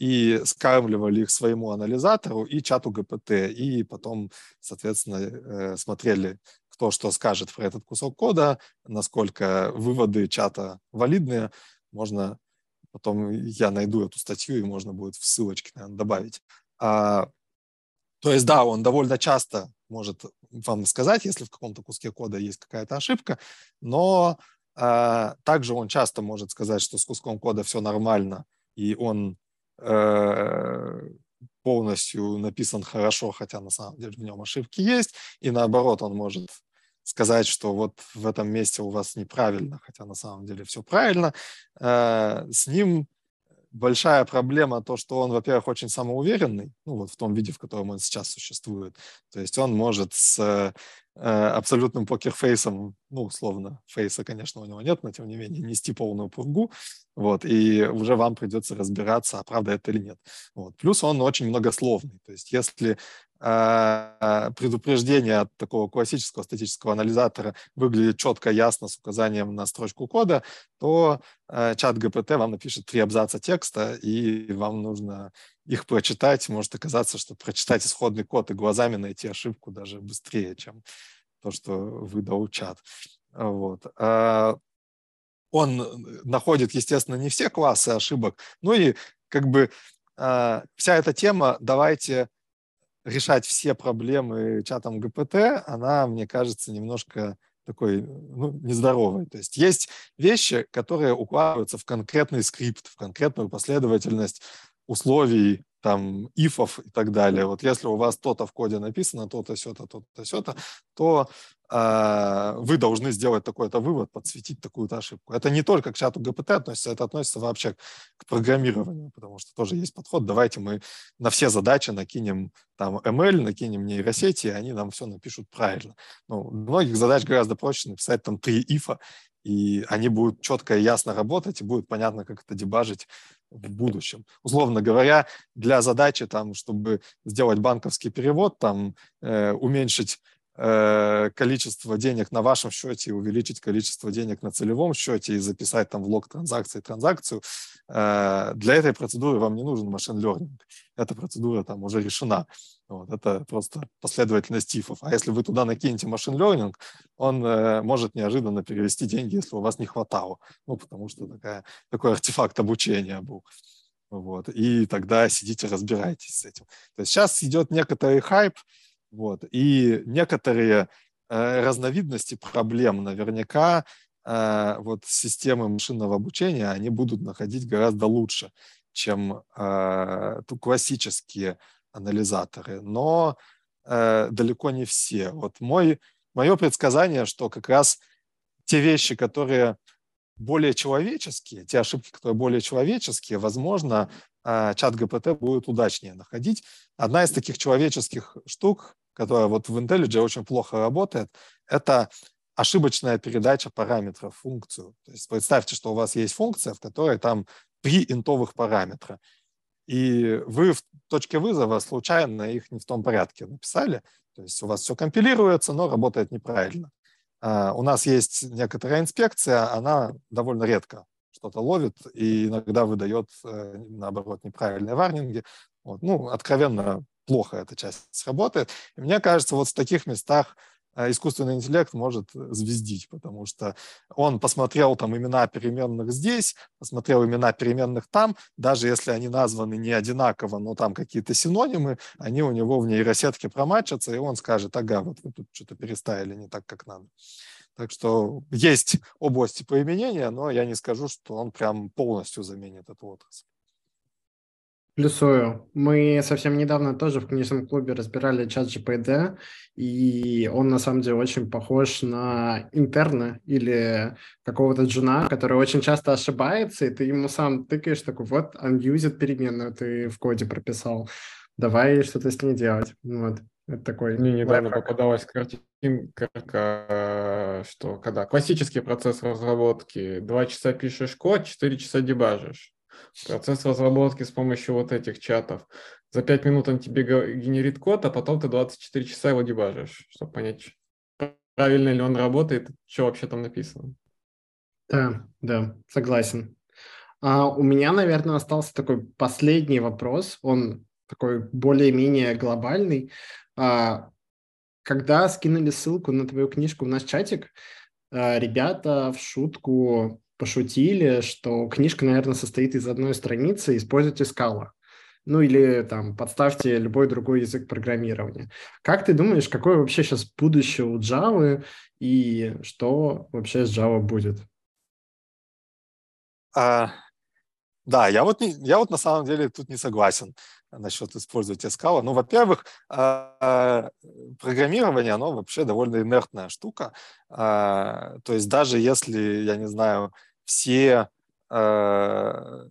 и скармливали их своему анализатору и чату ГПТ, и потом, соответственно, э, смотрели, кто что скажет про этот кусок кода, насколько выводы чата валидные, можно потом я найду эту статью, и можно будет в ссылочке, наверное, добавить. А, то есть, да, он довольно часто может вам сказать, если в каком-то куске кода есть какая-то ошибка, но а, также он часто может сказать, что с куском кода все нормально, и он полностью написан хорошо, хотя на самом деле в нем ошибки есть, и наоборот он может сказать, что вот в этом месте у вас неправильно, хотя на самом деле все правильно. Э, с ним большая проблема то, что он, во-первых, очень самоуверенный, ну вот в том виде, в котором он сейчас существует. То есть он может с э, абсолютным покерфейсом, ну, условно, фейса, конечно, у него нет, но тем не менее нести полную пургу, вот, и уже вам придется разбираться, а правда это или нет. Вот. Плюс он очень многословный, то есть если э, предупреждение от такого классического статического анализатора выглядит четко, ясно, с указанием на строчку кода, то э, чат ГПТ вам напишет три абзаца текста, и вам нужно их прочитать. Может оказаться, что прочитать исходный код и глазами найти ошибку даже быстрее, чем то, что выдал чат. Вот. А, он находит, естественно, не все классы ошибок, ну и как бы а, вся эта тема «давайте решать все проблемы чатом ГПТ», она, мне кажется, немножко такой ну, нездоровой. То есть есть вещи, которые укладываются в конкретный скрипт, в конкретную последовательность условий, там, ифов и так далее. Вот если у вас то-то в коде написано, то-то, сё-то, то-то, сё-то, то э, вы должны сделать такой-то вывод, подсветить такую-то ошибку. Это не только к чату ГПТ относится, это относится вообще к программированию, потому что тоже есть подход. Давайте мы на все задачи накинем там ML, накинем нейросети, и они нам все напишут правильно. Ну, многих задач гораздо проще написать там три ифа, и они будут четко и ясно работать, и будет понятно, как это дебажить в будущем. Условно говоря, для задачи, там, чтобы сделать банковский перевод, там, э, уменьшить э, количество денег на вашем счете и увеличить количество денег на целевом счете и записать там в лог транзакции транзакцию, для этой процедуры вам не нужен машин learning. Эта процедура там уже решена. Вот, это просто последовательность тифов. А если вы туда накинете машин learning, он э, может неожиданно перевести деньги, если у вас не хватало. Ну, потому что такая, такой артефакт обучения был. Вот, и тогда сидите, разбирайтесь с этим. То есть сейчас идет некоторый хайп, вот, и некоторые э, разновидности проблем наверняка э, вот системы машинного обучения, они будут находить гораздо лучше, чем э, классические анализаторы, но э, далеко не все. Вот мой, мое предсказание, что как раз те вещи, которые более человеческие, те ошибки, которые более человеческие, возможно, э, чат ГПТ будет удачнее находить. Одна из таких человеческих штук, которая вот в IntelliJ очень плохо работает, это ошибочная передача параметров в функцию. То есть представьте, что у вас есть функция, в которой там три интовых параметра и вы в точке вызова случайно их не в том порядке написали, то есть у вас все компилируется, но работает неправильно. А, у нас есть некоторая инспекция, она довольно редко что-то ловит и иногда выдает, э, наоборот, неправильные варнинги. Вот. Ну, откровенно плохо эта часть работает. И мне кажется, вот в таких местах искусственный интеллект может звездить, потому что он посмотрел там имена переменных здесь, посмотрел имена переменных там, даже если они названы не одинаково, но там какие-то синонимы, они у него в нейросетке промачатся, и он скажет, ага, вот вы тут что-то переставили не так, как надо. Так что есть области применения, но я не скажу, что он прям полностью заменит эту отрасль. Плюсую. Мы совсем недавно тоже в книжном клубе разбирали чат GPD, и он на самом деле очень похож на интерна или какого-то джуна, который очень часто ошибается, и ты ему сам тыкаешь такой, вот, unused переменную ты в коде прописал, давай что-то с ней делать. Вот. Это такой Мне недавно лайфхак. попадалась картинка, что когда классический процесс разработки, два часа пишешь код, четыре часа дебажишь. Процесс разработки с помощью вот этих чатов. За 5 минут он тебе генерит код, а потом ты 24 часа его дебажишь, чтобы понять, правильно ли он работает, что вообще там написано. Да, да, согласен. А у меня, наверное, остался такой последний вопрос. Он такой более-менее глобальный. А, когда скинули ссылку на твою книжку в наш чатик, а, ребята в шутку пошутили, что книжка, наверное, состоит из одной страницы, используйте скала. Ну или там подставьте любой другой язык программирования. Как ты думаешь, какое вообще сейчас будущее у Java и что вообще с Java будет? А, да, я вот, я вот на самом деле тут не согласен насчет использовать скала. Ну, во-первых, а, программирование, оно вообще довольно инертная штука. А, то есть даже если, я не знаю, все э,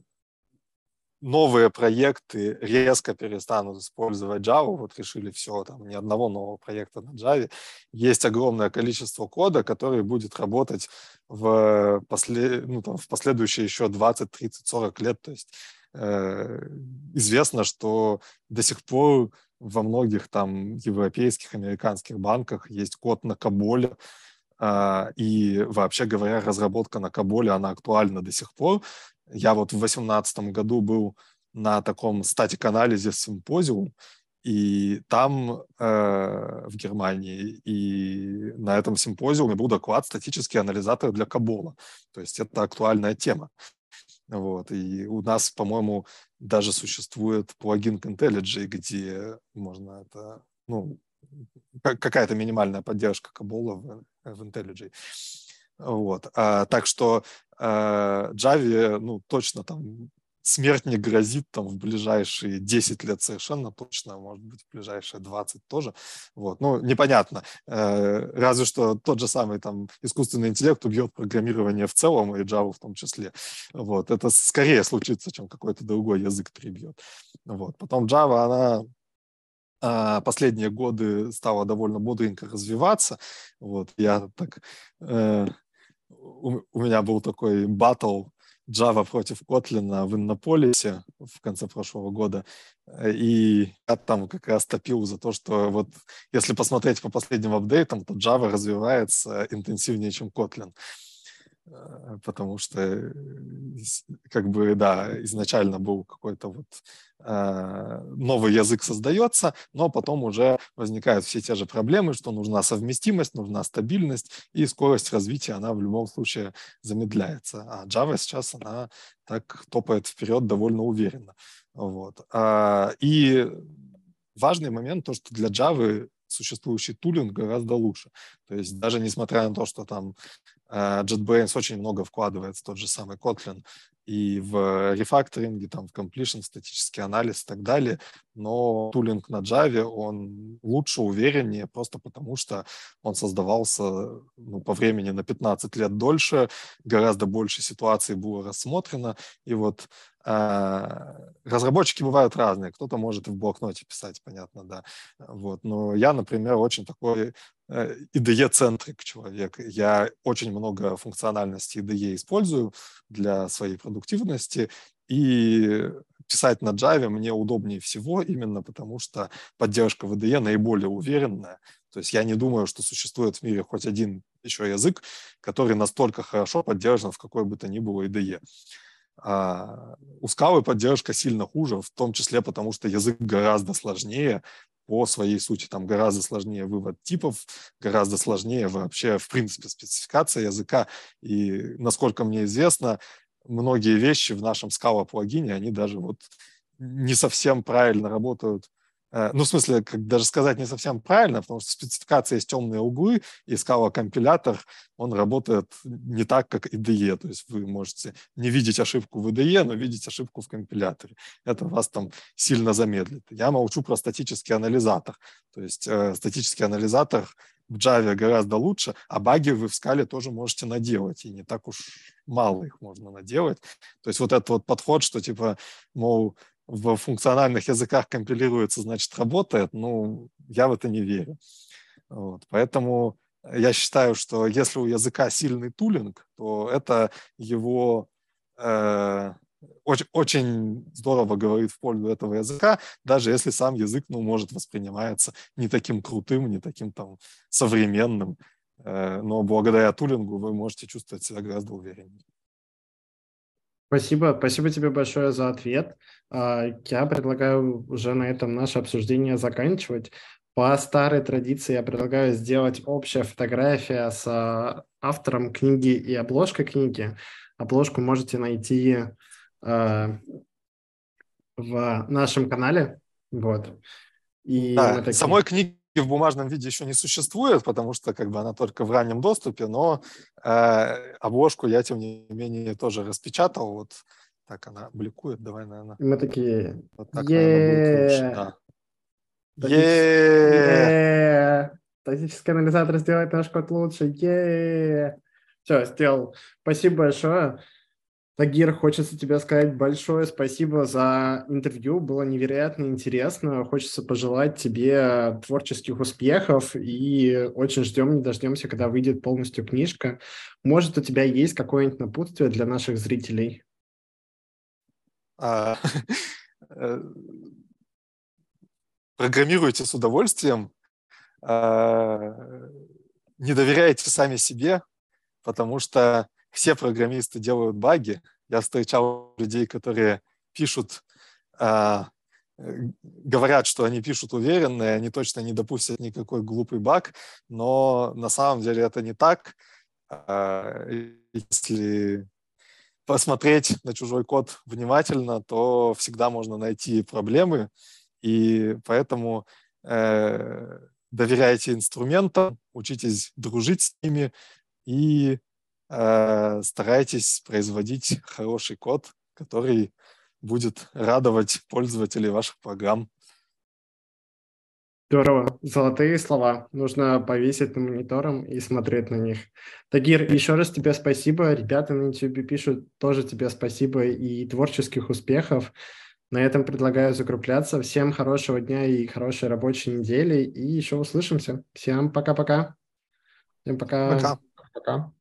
новые проекты резко перестанут использовать Java, вот решили все, там ни одного нового проекта на Java, есть огромное количество кода, который будет работать в, после, ну, там, в последующие еще 20, 30, 40 лет, то есть э, известно, что до сих пор во многих там европейских, американских банках есть код на Каболе, и вообще говоря, разработка на Каболе, она актуальна до сих пор. Я вот в 2018 году был на таком статик-анализе симпозиум, и там, э, в Германии, и на этом симпозиуме был доклад «Статический анализатор для Кабола». То есть это актуальная тема. Вот. И у нас, по-моему, даже существует плагин к IntelliJ, где можно это ну, какая-то минимальная поддержка Кабола в, в IntelliJ. Вот. А, так что а, Java, ну, точно там смерть не грозит там в ближайшие 10 лет совершенно точно, может быть, в ближайшие 20 тоже. Вот. Ну, непонятно. Э, разве что тот же самый там искусственный интеллект убьет программирование в целом и Java в том числе. Вот. Это скорее случится, чем какой-то другой язык перебьет. Вот. Потом Java, она последние годы стала довольно бодренько развиваться. Вот, я так... Э, у, у меня был такой батл Java против Kotlin в Иннополисе в конце прошлого года. И я там как раз топил за то, что вот если посмотреть по последним апдейтам, то Java развивается интенсивнее, чем Kotlin. Э, потому что э, как бы, да, изначально был какой-то вот э, новый язык создается, но потом уже возникают все те же проблемы, что нужна совместимость, нужна стабильность, и скорость развития, она в любом случае замедляется. А Java сейчас, она так топает вперед довольно уверенно. Вот. А, и важный момент, то, что для Java существующий тулинг гораздо лучше. То есть даже несмотря на то, что там э, JetBrains очень много вкладывается, тот же самый Kotlin, и в рефакторинге, там, в completion, статический анализ и так далее, но тулинг на Java, он лучше, увереннее, просто потому что он создавался ну, по времени на 15 лет дольше, гораздо больше ситуаций было рассмотрено, и вот э, разработчики бывают разные, кто-то может в блокноте писать, понятно, да, вот, но я, например, очень такой Э, IDE-центрик человек. Я очень много функциональности IDE использую для своей продуктивности, и писать на Java мне удобнее всего, именно потому что поддержка в IDE наиболее уверенная. То есть я не думаю, что существует в мире хоть один еще язык, который настолько хорошо поддержан в какой бы то ни было IDE. А у скалы поддержка сильно хуже, в том числе потому, что язык гораздо сложнее по своей сути. Там гораздо сложнее вывод типов, гораздо сложнее вообще, в принципе, спецификация языка. И, насколько мне известно, многие вещи в нашем Scala плагине, они даже вот не совсем правильно работают ну, в смысле, как даже сказать не совсем правильно, потому что спецификация есть темные углы, и Scala компилятор, он работает не так, как IDE, то есть вы можете не видеть ошибку в IDE, но видеть ошибку в компиляторе. Это вас там сильно замедлит. Я молчу про статический анализатор, то есть э, статический анализатор в Java гораздо лучше, а баги вы в скале тоже можете наделать, и не так уж мало их можно наделать. То есть вот этот вот подход, что типа, мол, в функциональных языках компилируется, значит, работает, ну, я в это не верю. Вот. Поэтому я считаю, что если у языка сильный тулинг, то это его э, очень, очень здорово говорит в пользу этого языка, даже если сам язык, ну, может восприниматься не таким крутым, не таким там современным, э, но благодаря тулингу вы можете чувствовать себя гораздо увереннее. Спасибо, спасибо тебе большое за ответ. А, я предлагаю уже на этом наше обсуждение заканчивать. По старой традиции я предлагаю сделать общая фотография с а, автором книги и обложкой книги. Обложку можете найти э, в нашем канале. Вот. И да, такие... самой книги в бумажном виде еще не существует, потому что как бы она только в раннем доступе, но э, обложку я, тем не менее, тоже распечатал. Вот так она бликует. Давай, наверное. Мы такие... Вот так, наверное, будет лучше. Да. Статический анализатор сделает наш код лучше. Все, сделал. Спасибо большое. Тагир, хочется тебе сказать большое спасибо за интервью. Было невероятно интересно. Хочется пожелать тебе творческих успехов и очень ждем, не дождемся, когда выйдет полностью книжка. Может, у тебя есть какое-нибудь напутствие для наших зрителей? А, э, программируйте с удовольствием. А, не доверяйте сами себе, потому что все программисты делают баги. Я встречал людей, которые пишут, э, говорят, что они пишут уверенно, и они точно не допустят никакой глупый баг, но на самом деле это не так. Э, если посмотреть на чужой код внимательно, то всегда можно найти проблемы, и поэтому э, доверяйте инструментам, учитесь дружить с ними и Э, старайтесь производить хороший код, который будет радовать пользователей ваших программ. Здорово. Золотые слова. Нужно повесить на монитором и смотреть на них. Тагир, еще раз тебе спасибо. Ребята на YouTube пишут тоже тебе спасибо и творческих успехов. На этом предлагаю закругляться. Всем хорошего дня и хорошей рабочей недели. И еще услышимся. Всем пока-пока. Всем пока. Пока. Пока.